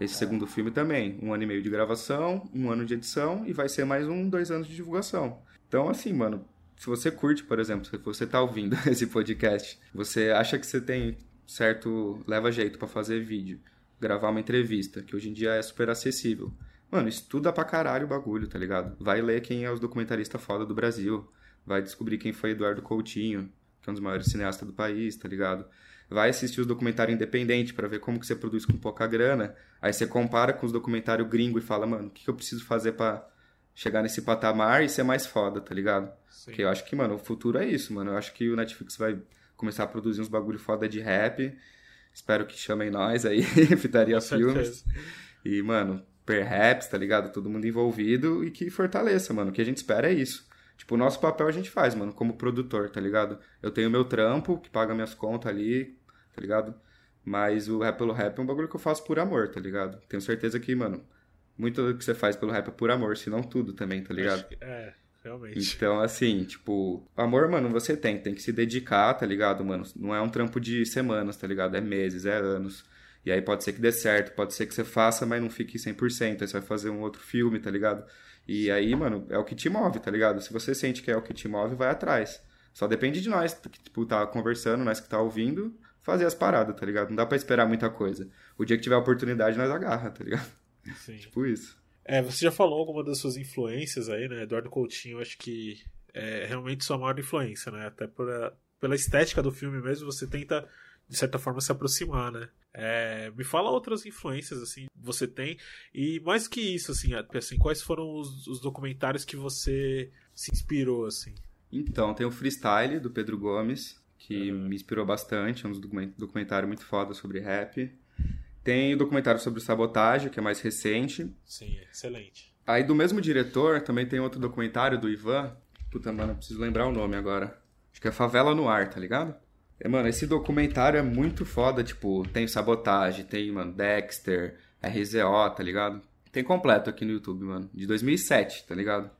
Esse é. segundo filme também, um ano e meio de gravação, um ano de edição e vai ser mais um, dois anos de divulgação. Então, assim, mano, se você curte, por exemplo, se você tá ouvindo [LAUGHS] esse podcast, você acha que você tem certo leva jeito para fazer vídeo, gravar uma entrevista, que hoje em dia é super acessível. Mano, estuda pra caralho o bagulho, tá ligado? Vai ler quem é os documentaristas foda do Brasil vai descobrir quem foi Eduardo Coutinho, que é um dos maiores cineastas do país, tá ligado? Vai assistir os documentários independentes para ver como que você produz com pouca grana. Aí você compara com os documentários gringo e fala, mano, o que, que eu preciso fazer para chegar nesse patamar e ser mais foda, tá ligado? Sim. Porque eu acho que, mano, o futuro é isso, mano. Eu acho que o Netflix vai começar a produzir uns bagulho foda de rap. Espero que chamem nós aí, [LAUGHS] Fitaria Filmes. E, mano, perhaps, tá ligado? Todo mundo envolvido e que fortaleça, mano. O que a gente espera é isso. Tipo, o nosso papel a gente faz, mano, como produtor, tá ligado? Eu tenho meu trampo, que paga minhas contas ali, tá ligado? Mas o rap pelo rap é um bagulho que eu faço por amor, tá ligado? Tenho certeza que, mano, muito do que você faz pelo rap é por amor, se não tudo também, tá ligado? é, realmente. Então, assim, tipo, amor, mano, você tem, tem que se dedicar, tá ligado, mano? Não é um trampo de semanas, tá ligado? É meses, é anos. E aí pode ser que dê certo, pode ser que você faça, mas não fique 100%. Aí você vai fazer um outro filme, tá ligado? E aí, mano, é o que te move, tá ligado? Se você sente que é o que te move, vai atrás. Só depende de nós, que, tipo, tá conversando, nós que tá ouvindo, fazer as paradas, tá ligado? Não dá pra esperar muita coisa. O dia que tiver oportunidade, nós agarra, tá ligado? Sim. [LAUGHS] tipo isso. É, você já falou alguma das suas influências aí, né? Eduardo Coutinho, acho que é realmente sua maior influência, né? Até por, pela estética do filme mesmo, você tenta, de certa forma, se aproximar, né? É, me fala outras influências assim você tem e mais que isso assim, assim quais foram os, os, documentários que você se inspirou assim? Então tem o Freestyle do Pedro Gomes que uhum. me inspirou bastante, é um documentário muito foda sobre rap. Tem o documentário sobre sabotagem que é mais recente. Sim, excelente. Aí do mesmo diretor também tem outro documentário do Ivan. Puta mano, preciso lembrar o nome agora. Acho que é Favela no Ar, tá ligado? É, mano, esse documentário é muito foda, tipo, tem Sabotagem, tem, mano, Dexter, RZO, tá ligado? Tem completo aqui no YouTube, mano, de 2007, tá ligado?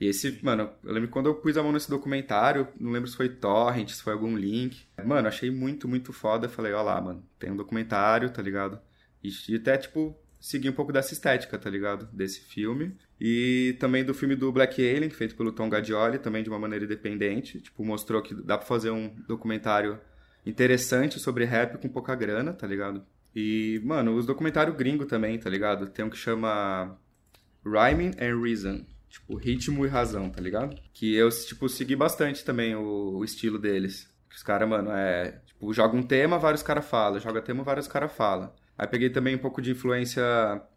E esse, mano, eu lembro quando eu pus a mão nesse documentário, não lembro se foi torrent, se foi algum link. Mano, achei muito, muito foda. Falei, ó lá, mano, tem um documentário, tá ligado? E, e até, tipo, seguir um pouco dessa estética, tá ligado? Desse filme. E também do filme do Black Alien, feito pelo Tom Gadioli, também de uma maneira independente. Tipo, mostrou que dá pra fazer um documentário interessante sobre rap com pouca grana, tá ligado? E, mano, os documentários gringo também, tá ligado? Tem um que chama Rhyming and Reason. Tipo, ritmo e razão, tá ligado? Que eu, tipo, segui bastante também o, o estilo deles. Os caras, mano, é... Tipo, joga um tema, vários caras falam. Joga tema, vários caras falam. Aí peguei também um pouco de influência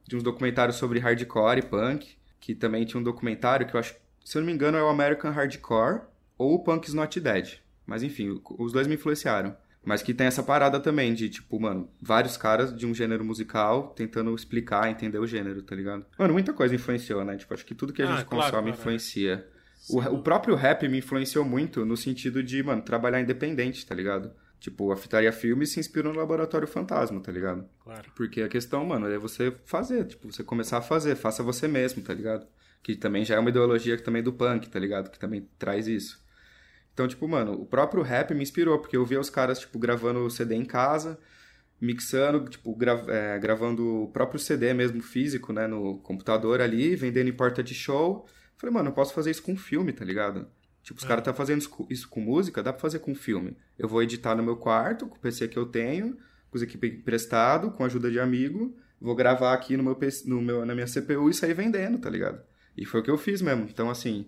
de uns documentários sobre hardcore e punk, que também tinha um documentário que eu acho, se eu não me engano, é o American Hardcore ou o Punk's Not Dead. Mas enfim, os dois me influenciaram. Mas que tem essa parada também de, tipo, mano, vários caras de um gênero musical tentando explicar, entender o gênero, tá ligado? Mano, muita coisa influenciou, né? Tipo, acho que tudo que a Ah, gente claro, consome claro, é. influencia. O, o próprio rap me influenciou muito no sentido de, mano, trabalhar independente, tá ligado? Tipo, a Fitaria Filmes se inspirou no Laboratório Fantasma, tá ligado? Claro. Porque a questão, mano, é você fazer, tipo, você começar a fazer, faça você mesmo, tá ligado? Que também já é uma ideologia que também é do punk, tá ligado? Que também traz isso. Então, tipo, mano, o próprio rap me inspirou, porque eu via os caras, tipo, gravando CD em casa, mixando, tipo, gra é, gravando o próprio CD mesmo físico, né, no computador ali, vendendo em porta de show. Falei, mano, eu posso fazer isso com filme, tá ligado? Tipo, os caras tá fazendo isso com- música, dá pra fazer com filme. Eu vou editar no meu quarto, com o PC que eu tenho, com os equipamentos emprestado, com a ajuda de amigo, vou gravar aqui no meu, no meu na minha CPU e sair vendendo, tá ligado? E foi o que eu fiz mesmo. Então, assim,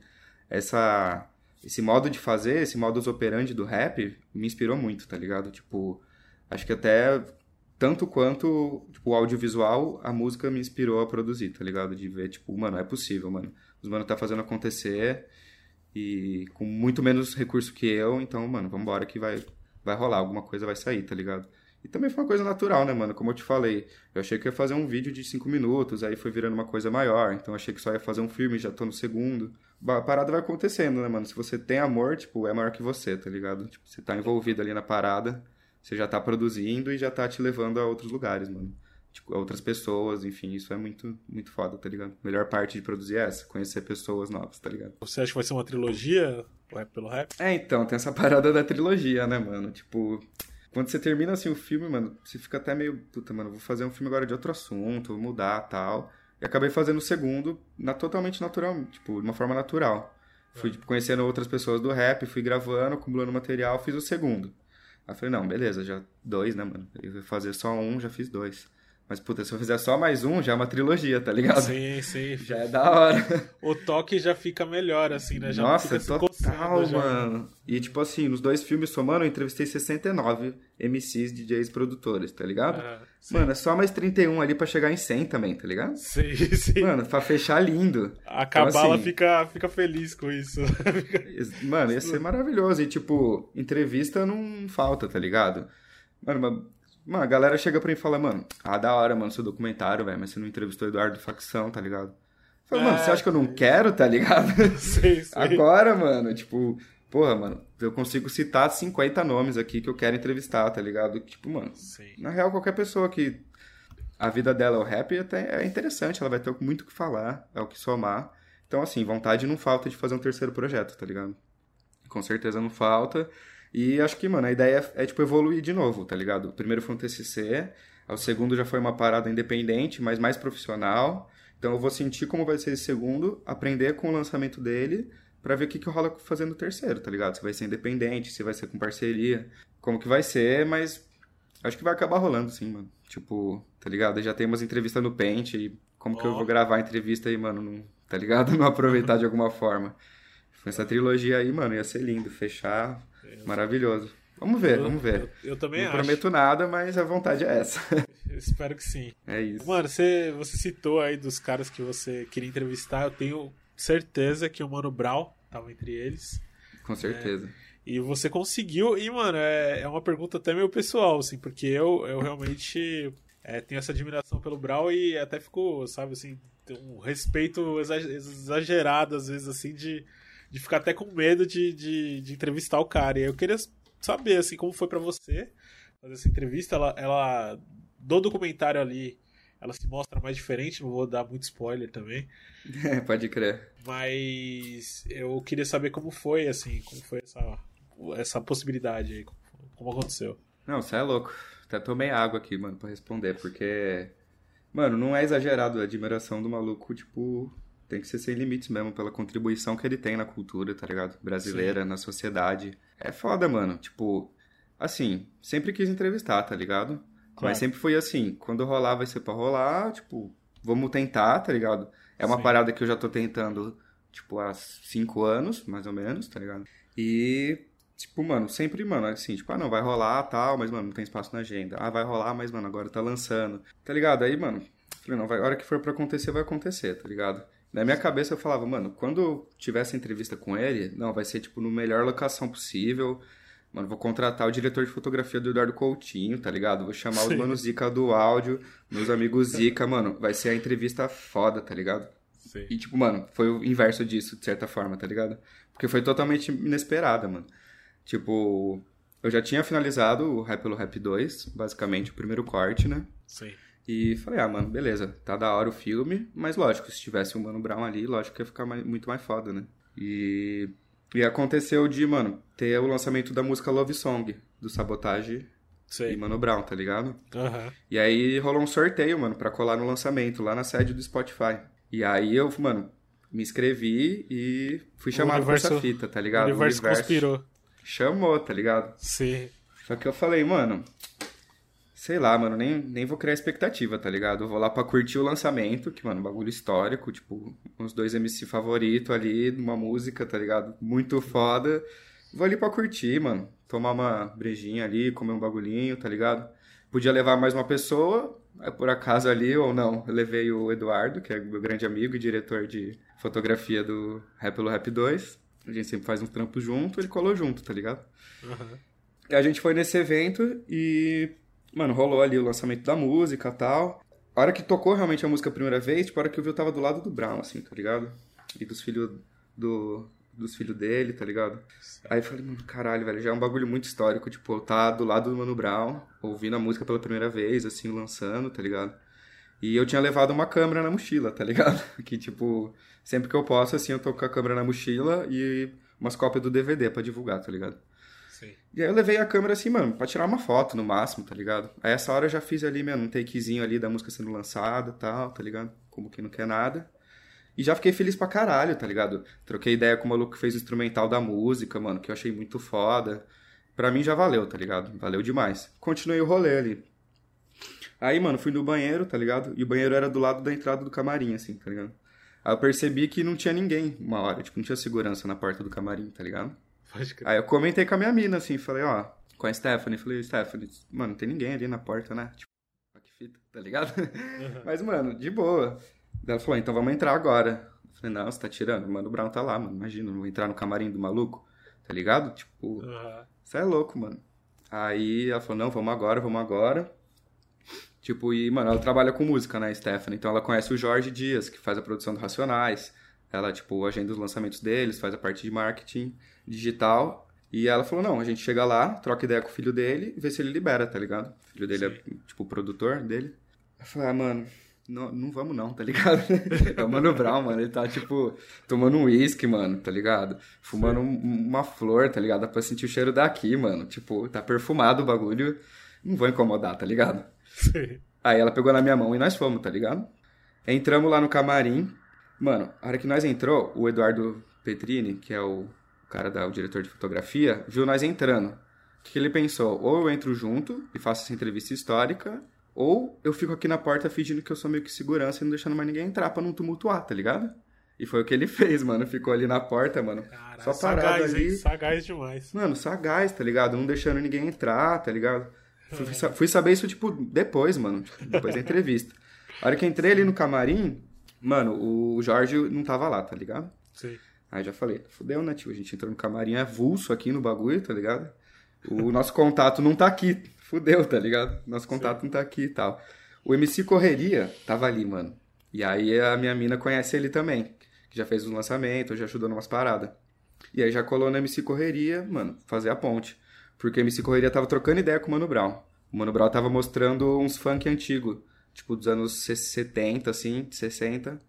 essa esse modo de fazer, esse modus operandi do rap me inspirou muito, tá ligado? Tipo, acho que até tanto quanto tipo, o audiovisual, a música me inspirou a produzir, tá ligado? De ver, tipo, mano, é possível, mano. Os mano tá fazendo acontecer e com muito menos recurso que eu, então, mano, vambora que vai, vai rolar, alguma coisa vai sair, tá ligado? E também foi uma coisa natural, né, mano? Como eu te falei, eu achei que ia fazer um vídeo de cinco minutos, aí foi virando uma coisa maior, então achei que só ia fazer um filme, já tô no segundo. A parada vai acontecendo, né, mano? Se você tem amor, tipo, é maior que você, tá ligado? Tipo, você tá envolvido ali na parada, você já tá produzindo e já tá te levando a outros lugares, mano. Tipo, outras pessoas, enfim, isso é muito, muito foda, tá ligado? A melhor parte de produzir é essa, conhecer pessoas novas, tá ligado? Você acha que vai ser uma trilogia, o rap pelo rap? É, então, tem essa [LAUGHS] parada da trilogia, né, mano? Tipo, quando você termina assim o filme, mano, você fica até meio, puta, mano, vou fazer um filme agora de outro assunto, vou mudar tal. E acabei fazendo o segundo na, totalmente natural, tipo, de uma forma natural. Fui tipo, conhecendo outras pessoas do rap, fui gravando, acumulando material, fiz o segundo. Aí falei, não, beleza, já dois, né, mano? Eu ia fazer só um, já fiz dois. Mas, puta, se eu fizer só mais um, já é uma trilogia, tá ligado? Sim, sim. [LAUGHS] Já é da hora. O toque já fica melhor, assim, né? Já Nossa, total, coçando, já. mano. E, tipo assim, nos dois filmes somando, eu entrevistei 69 MCs, DJs, produtores, tá ligado? Ah. Mano, é só mais 31 ali pra chegar em 100 também, tá ligado? Sim, [LAUGHS] sim. Mano, pra fechar lindo. A Então, Cabala assim, fica, fica feliz com isso. [LAUGHS] Mano, ia ser maravilhoso. E, tipo, entrevista não falta, tá ligado? Mano, uma... Mano, a galera chega pra mim e fala, mano, ah, da hora, mano, seu documentário, velho, mas você não entrevistou o Eduardo Facção, tá ligado? Eu falo, mano, você acha que eu não quero, tá ligado? [LAUGHS] sim, sim. Agora, mano, tipo, porra, mano, eu consigo citar 50 nomes aqui que eu quero entrevistar, tá ligado? Tipo, mano, na real, qualquer pessoa que a vida dela é o rap até é interessante, ela vai ter muito o que falar, é o que somar. Então, assim, vontade não falta de fazer um terceiro projeto, tá ligado? Com certeza não falta. E acho que, mano, a ideia é, é, tipo, evoluir de novo, tá ligado? O primeiro foi um TCC, o segundo já foi uma parada independente, mas mais profissional. Então eu vou sentir como vai ser esse segundo, aprender com o lançamento dele, pra ver o que, que rola fazendo o terceiro, tá ligado? Se vai ser independente, se vai ser com parceria, como que vai ser, mas acho que vai acabar rolando, sim, mano. Tipo, tá ligado? Eu já tem umas entrevistas no Paint e como que eu vou gravar a entrevista aí, mano, não, tá ligado? [LAUGHS] Não aproveitar de alguma forma. Essa trilogia aí, mano, ia ser lindo, fechar, maravilhoso. Vamos ver, Eu- vamos ver. Eu, eu também Não acho. prometo nada, mas a vontade é essa. [LAUGHS] Eu espero que sim. É isso. Mano, você, você citou aí dos caras que você queria entrevistar. Eu tenho certeza que o Mano Brown tava entre eles. Com certeza. E você conseguiu. E, mano, é, é uma pergunta até meio pessoal, assim, porque eu, eu realmente é, tenho essa admiração pelo Brown e até fico, sabe, assim, um respeito exa- exagerado, às vezes, assim, de, de ficar até com medo de, de, de entrevistar o cara. E eu queria saber, assim, como foi pra você fazer essa entrevista. Ela, ela do documentário ali, ela se mostra mais diferente, não vou dar muito spoiler também. [LAUGHS] É, pode crer. Mas eu queria saber como foi, assim, como foi essa, essa possibilidade aí, como, como aconteceu. Não, você é louco. Até tomei água aqui, mano, pra responder, porque. Mano, não é exagerado a admiração do maluco, tipo. Tem que ser sem limites mesmo, pela contribuição que ele tem na cultura, tá ligado? Brasileira, na sociedade. É foda, mano. Tipo, assim, sempre quis entrevistar, tá ligado? Claro. Mas sempre foi assim, quando rolar vai ser pra rolar, tipo, vamos tentar, tá ligado? É uma Sim. parada que eu já tô tentando, tipo, há cinco anos, mais ou menos, tá ligado? E, tipo, mano, sempre, mano, assim, tipo, ah, não, vai rolar, tal, mas, mano, não tem espaço na agenda. Ah, vai rolar, mas, mano, agora tá lançando. Tá ligado? Aí, mano, falei, não, vai, a hora que for pra acontecer, vai acontecer, tá ligado? Na minha cabeça eu falava, mano, quando eu tiver essa entrevista com ele, não, vai ser, tipo, no melhor locação possível, Mano, vou contratar o diretor de fotografia do Eduardo Coutinho, tá ligado? Vou chamar Sim. os manos Zica do áudio, meus amigos Zica, mano. Vai ser a entrevista foda, tá ligado? Sim. E, tipo, mano, foi o inverso disso, de certa forma, tá ligado? Porque foi totalmente inesperada, mano. Tipo, eu já tinha finalizado o Rap pelo Rap 2, basicamente, o primeiro corte, né? Sim. E falei, ah, mano, beleza, tá da hora o filme, mas lógico, se tivesse o Mano Brown ali, lógico que ia ficar mais, muito mais foda, né? E, e aconteceu de, mano, ter o lançamento da música Love Song, do Sabotage Sei. e Mano Brown, tá ligado? Uhum. E aí rolou um sorteio, mano, pra colar no lançamento, lá na sede do Spotify. E aí eu, mano, me inscrevi e fui chamado universo, pra essa fita, tá ligado? O universo, o universo conspirou. Chamou, tá ligado? Sim. Só que eu falei, mano, sei lá, mano, nem, nem vou criar expectativa, tá ligado? Eu vou lá pra curtir o lançamento, que, mano, bagulho histórico, tipo, uns dois MC favorito ali, numa música, tá ligado? Muito foda. Vou ali pra curtir, mano. Tomar uma brejinha ali, comer um bagulhinho, tá ligado? Podia levar mais uma pessoa, por acaso ali ou não. Eu levei o Eduardo, que é meu grande amigo e diretor de fotografia do Rap pelo Rap 2. A gente sempre faz uns trampos junto, ele colou junto, tá ligado? Uhum. E a gente foi nesse evento e, mano, rolou ali o lançamento da música e tal. A hora que tocou realmente a música a primeira vez, tipo, a hora que eu vi, eu tava do lado do Brown, assim, tá ligado? E dos filhos do, dos filhos dele, tá ligado? Aí eu falei, mano, caralho, velho, já é um bagulho muito histórico, tipo, eu tá do lado do Mano Brown, ouvindo a música pela primeira vez, assim, lançando, tá ligado? E eu tinha levado uma câmera na mochila, tá ligado? [LAUGHS] Que, tipo, sempre que eu posso, assim, eu tô com a câmera na mochila e umas cópias do DVD para divulgar, tá ligado? Sim. E aí eu levei a câmera assim, mano, pra tirar uma foto no máximo, tá ligado? Aí essa hora eu já fiz ali, mano, um takezinho ali da música sendo lançada tal, tá ligado? Como que não quer nada. E já fiquei feliz pra caralho, tá ligado? Troquei ideia com o maluco que fez o instrumental da música, mano, que eu achei muito foda. Pra mim já valeu, tá ligado? Valeu demais. Continuei o rolê ali. Aí, mano, fui no banheiro, tá ligado? E o banheiro era do lado da entrada do camarim, assim, tá ligado? Aí eu percebi que não tinha ninguém uma hora, tipo, não tinha segurança na porta do camarim, tá ligado? Aí eu comentei com a minha mina, assim, falei, ó, com a Stephanie, falei, Stephanie, mano, não tem ninguém ali na porta, né? Tipo, que fita, tá ligado? [LAUGHS] Uhum. Mas, mano, de boa. Ela falou, então vamos entrar agora. Eu falei, não, você tá tirando? Mano, o Brown tá lá, mano. Imagina, não vou entrar no camarim do maluco, tá ligado? Tipo, você uhum. é louco, mano. Aí ela falou, não, vamos agora, vamos agora. Tipo, e, mano, ela trabalha com música, né, Stephanie? Então ela conhece o Jorge Dias, que faz a produção do Racionais. Ela, tipo, agenda os lançamentos deles, faz a parte de marketing digital. E ela falou, não, a gente chega lá, troca ideia com o filho dele e vê se ele libera, tá ligado? O filho dele é, Sim. é, tipo, o produtor dele. Eu falei, ah, mano, não, não vamos não, tá ligado? [LAUGHS] é o Mano Brown, mano. Ele tá, tipo, tomando um uísque, mano, tá ligado? Fumando um, uma flor, tá ligado? Dá pra sentir o cheiro daqui, mano. Tipo, tá perfumado o bagulho. Não vou incomodar, tá ligado? Sim. Aí ela pegou na minha mão e nós fomos, tá ligado? Entramos lá no camarim. Mano, a hora que nós entrou, o Eduardo Petrini, que é o cara da, o diretor de fotografia, viu nós entrando. O que, ele pensou? Ou eu entro junto e faço essa entrevista histórica, ou eu fico aqui na porta fingindo que eu sou meio que segurança e não deixando mais ninguém entrar pra não tumultuar, tá ligado? E foi o que ele [LAUGHS] fez, mano. Ficou ali na porta, mano. Cara, só parado sagaz, ali. Hein? Sagaz demais. Mano, sagaz, tá ligado? Não deixando ninguém entrar, tá ligado? Fui, fui saber isso, tipo, depois, mano. Tipo, depois da [LAUGHS] entrevista. A hora que entrei ali no camarim, mano, o Jorge não tava lá, tá ligado? Sim. Aí já falei, fudeu, né, tio? A gente entrou no camarim é vulso aqui no bagulho, tá ligado? O [LAUGHS] nosso contato não tá aqui. Fudeu, tá ligado? Nosso contato Sim. não tá aqui e tal. O MC Correria tava ali, mano. E aí a minha mina conhece ele também. Que já fez o lançamento, já ajudou numas paradas. E aí já colou na MC Correria, mano, fazer a ponte. Porque a MC Correria tava trocando ideia com o Mano Brown. O Mano Brown tava mostrando uns funk antigo, tipo dos anos 70, assim, 60,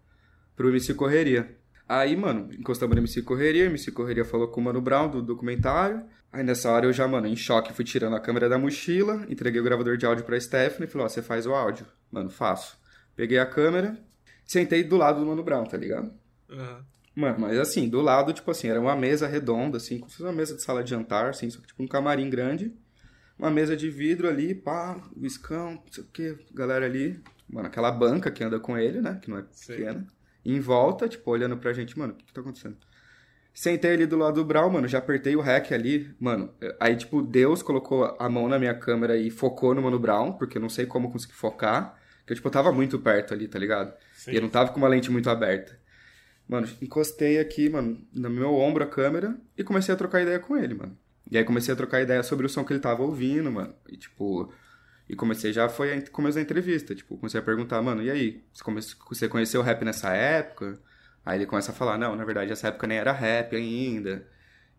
pro MC Correria. Aí, mano, encostamos no MC Correria, MC Correria falou com o Mano Brown do documentário. Aí nessa hora eu já, mano, em choque, fui tirando a câmera da mochila, entreguei o gravador de áudio pra Stephanie e falei, ó, você faz o áudio. Mano, faço. Peguei a câmera, sentei do lado do Mano Brown, tá ligado? Uhum. Mano, mas assim, do lado, tipo assim, era uma mesa redonda, assim, como se fosse uma mesa de sala de jantar, assim, só que tipo um camarim grande. Uma mesa de vidro ali, pá, whiskão, não sei o que, galera ali. Mano, aquela banca que anda com ele, né? Que não é pequena. Em volta, tipo, olhando pra gente, mano, o que, que tá acontecendo? Sentei ali do lado do Brau, mano, já apertei o REC ali, mano. Aí, tipo, Deus colocou a mão na minha câmera e focou no Mano Brown, porque eu não sei como conseguir focar. Porque, tipo, eu tava muito perto ali, tá ligado? Sim. E eu não tava com uma lente muito aberta. Mano, encostei aqui, mano, no meu ombro a câmera e comecei a trocar ideia com ele, mano. E aí comecei a trocar ideia sobre o som que ele tava ouvindo, mano. E tipo. E comecei já foi a começo da entrevista. Tipo, comecei a perguntar, mano, e aí? Você, você conheceu o rap nessa época? Aí ele começa a falar, não, na verdade essa época nem era rap ainda.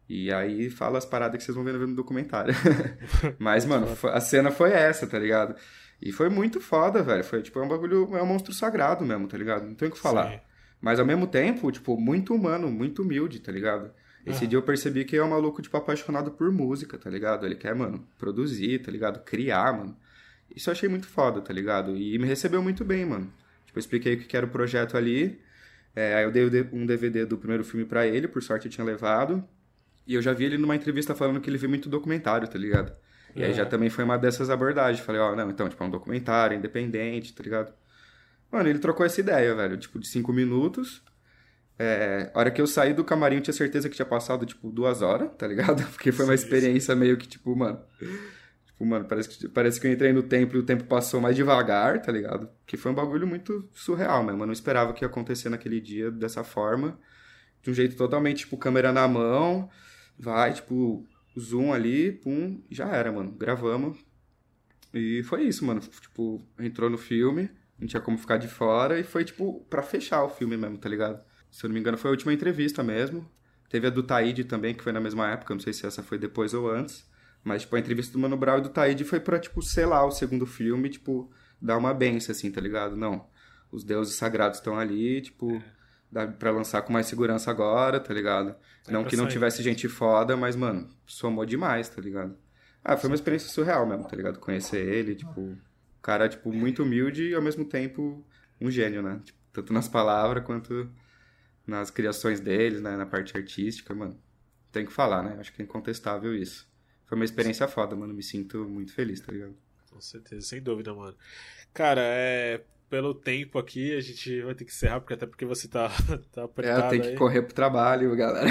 E aí fala as paradas que vocês vão ver no documentário. [LAUGHS] Mas, mano, a cena foi essa, tá ligado? E foi muito foda, velho. Foi, tipo, é um bagulho, é um monstro sagrado mesmo, tá ligado? Não tem o que falar. Sim. Mas ao mesmo tempo, tipo, muito humano, muito humilde, tá ligado? Esse dia eu percebi que é um maluco, tipo, apaixonado por música, tá ligado? Ele quer, mano, produzir, tá ligado? Criar, mano. Isso eu achei muito foda, tá ligado? E me recebeu muito bem, mano. Tipo, eu expliquei o que era o projeto ali. É, aí eu dei um DVD do primeiro filme para ele, por sorte eu tinha levado. E eu já vi ele numa entrevista falando que ele viu muito documentário, tá ligado? E aí já também foi uma dessas abordagens. Falei, ó, oh, não, então, tipo, é um documentário independente, tá ligado? Mano, ele trocou essa ideia, velho, tipo, de cinco minutos. É, a hora que eu saí do camarim, eu tinha certeza que tinha passado, tipo, duas horas, tá ligado? [LAUGHS] Porque foi uma experiência meio que, tipo, mano. Tipo, mano, parece que, parece que eu entrei no tempo e o tempo passou mais devagar, tá ligado? Que foi um bagulho muito surreal mesmo. Eu não esperava que ia acontecer naquele dia dessa forma. De um jeito totalmente, tipo, câmera na mão, vai, tipo, zoom ali, pum, já era, mano. Gravamos. E foi isso, mano. Tipo, entrou no filme, não tinha como ficar de fora, e foi, tipo, pra fechar o filme mesmo, tá ligado? Se eu não me engano, foi a última entrevista mesmo. Teve a do Taíde também, que foi na mesma época, não sei se essa foi depois ou antes. Mas, tipo, a entrevista do Mano Brown e do Taíde foi pra, tipo, selar o segundo filme, tipo, dar uma benção, assim, tá ligado? Não. Os deuses sagrados estão ali, tipo, é. dá pra lançar com mais segurança agora, tá ligado? É não que não tivesse gente foda, mas, mano, somou demais, tá ligado? Ah, foi uma experiência surreal mesmo, tá ligado? Conhecer ele, tipo, cara, tipo, muito humilde e ao mesmo tempo um gênio, né? Tipo, tanto nas palavras quanto nas criações deles, né? Na parte artística, mano. Tem que falar, né? Acho que é incontestável isso. Foi uma experiência foda, mano. Me sinto muito feliz, tá ligado? Com certeza, sem dúvida, mano. Cara, é pelo tempo aqui, a gente vai ter que encerrar, porque até porque você tá, [LAUGHS] tá apertado. É, eu tenho que correr pro trabalho, galera.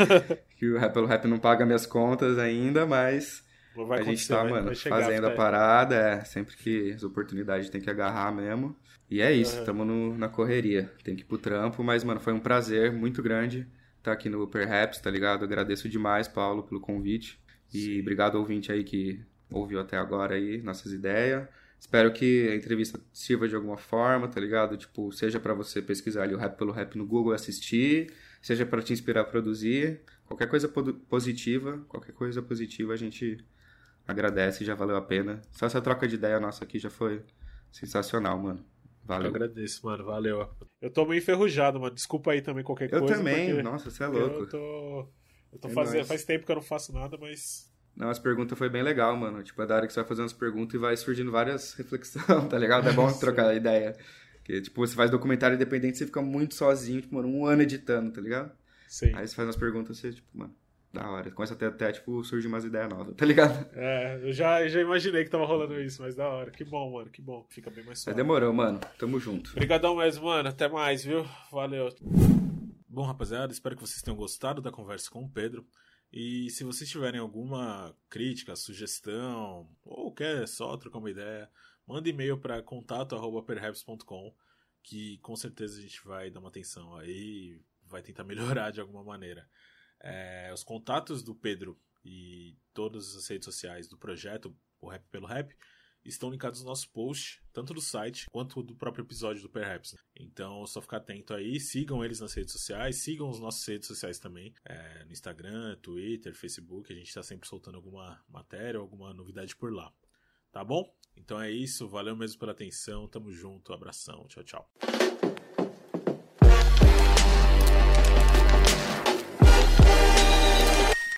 [LAUGHS] que o rap pelo rap não paga minhas contas ainda, mas a gente tá, vai, mano, vai fazendo a parada. É, sempre que as oportunidades tem que agarrar mesmo. E é isso, uhum. tamo no, na correria. Tem que ir pro trampo, mas, mano, foi um prazer muito grande estar tá aqui no Perhaps, tá ligado? Agradeço demais, Paulo, pelo convite. E obrigado, ouvinte aí que ouviu até agora aí nossas ideias. Espero que a entrevista sirva de alguma forma, tá ligado? Tipo, seja para você pesquisar ali o Rap pelo Rap no Google e assistir, seja para te inspirar a produzir. Qualquer coisa positiva, qualquer coisa positiva a gente agradece, já valeu a pena. Só essa troca de ideia nossa aqui já foi sensacional, mano. Valeu. Eu agradeço, mano. Valeu. Eu tô meio enferrujado, mano. Desculpa aí também qualquer eu coisa. Eu também. Nossa, você é louco. Eu tô... Eu tô é fazendo... Faz tempo que eu não faço nada, mas não, as perguntas foi bem legal, mano. Tipo, é da hora que você vai fazendo as perguntas e vai surgindo várias [LAUGHS] reflexões, tá ligado? É bom trocar ideia. Porque, tipo, você faz documentário independente, você fica muito sozinho, tipo, mano, um ano editando, tá ligado? Sim. Aí você faz umas perguntas, você, tipo, mano, da hora. Começa até, até tipo, surgir umas ideias novas, tá ligado? É, eu já, já imaginei que tava rolando isso, mas da hora. Que bom, mano, que bom. Fica bem mais suave. É, demorou, mano. Tamo junto. Obrigadão mesmo, mano. Até mais, viu? Valeu. Bom, rapaziada, espero que vocês tenham gostado da conversa com o Pedro. E se vocês tiverem alguma crítica, sugestão, ou quer só trocar uma ideia, manda e-mail para contato.perhaps.com que com certeza a gente vai dar uma atenção aí vai tentar [LAUGHS] melhorar de alguma maneira. É, os contatos do Pedro e todas as redes sociais do projeto, o Rap pelo Rap, estão linkados no nosso post, tanto do site quanto do próprio episódio do Perhaps. Então, só ficar atento aí, sigam eles nas redes sociais, sigam os nossos redes sociais também, é, no Instagram, Twitter, Facebook, a gente está sempre soltando alguma matéria, alguma novidade por lá. Tá bom? Então é isso, valeu mesmo pela atenção, tamo junto, abração, tchau, tchau.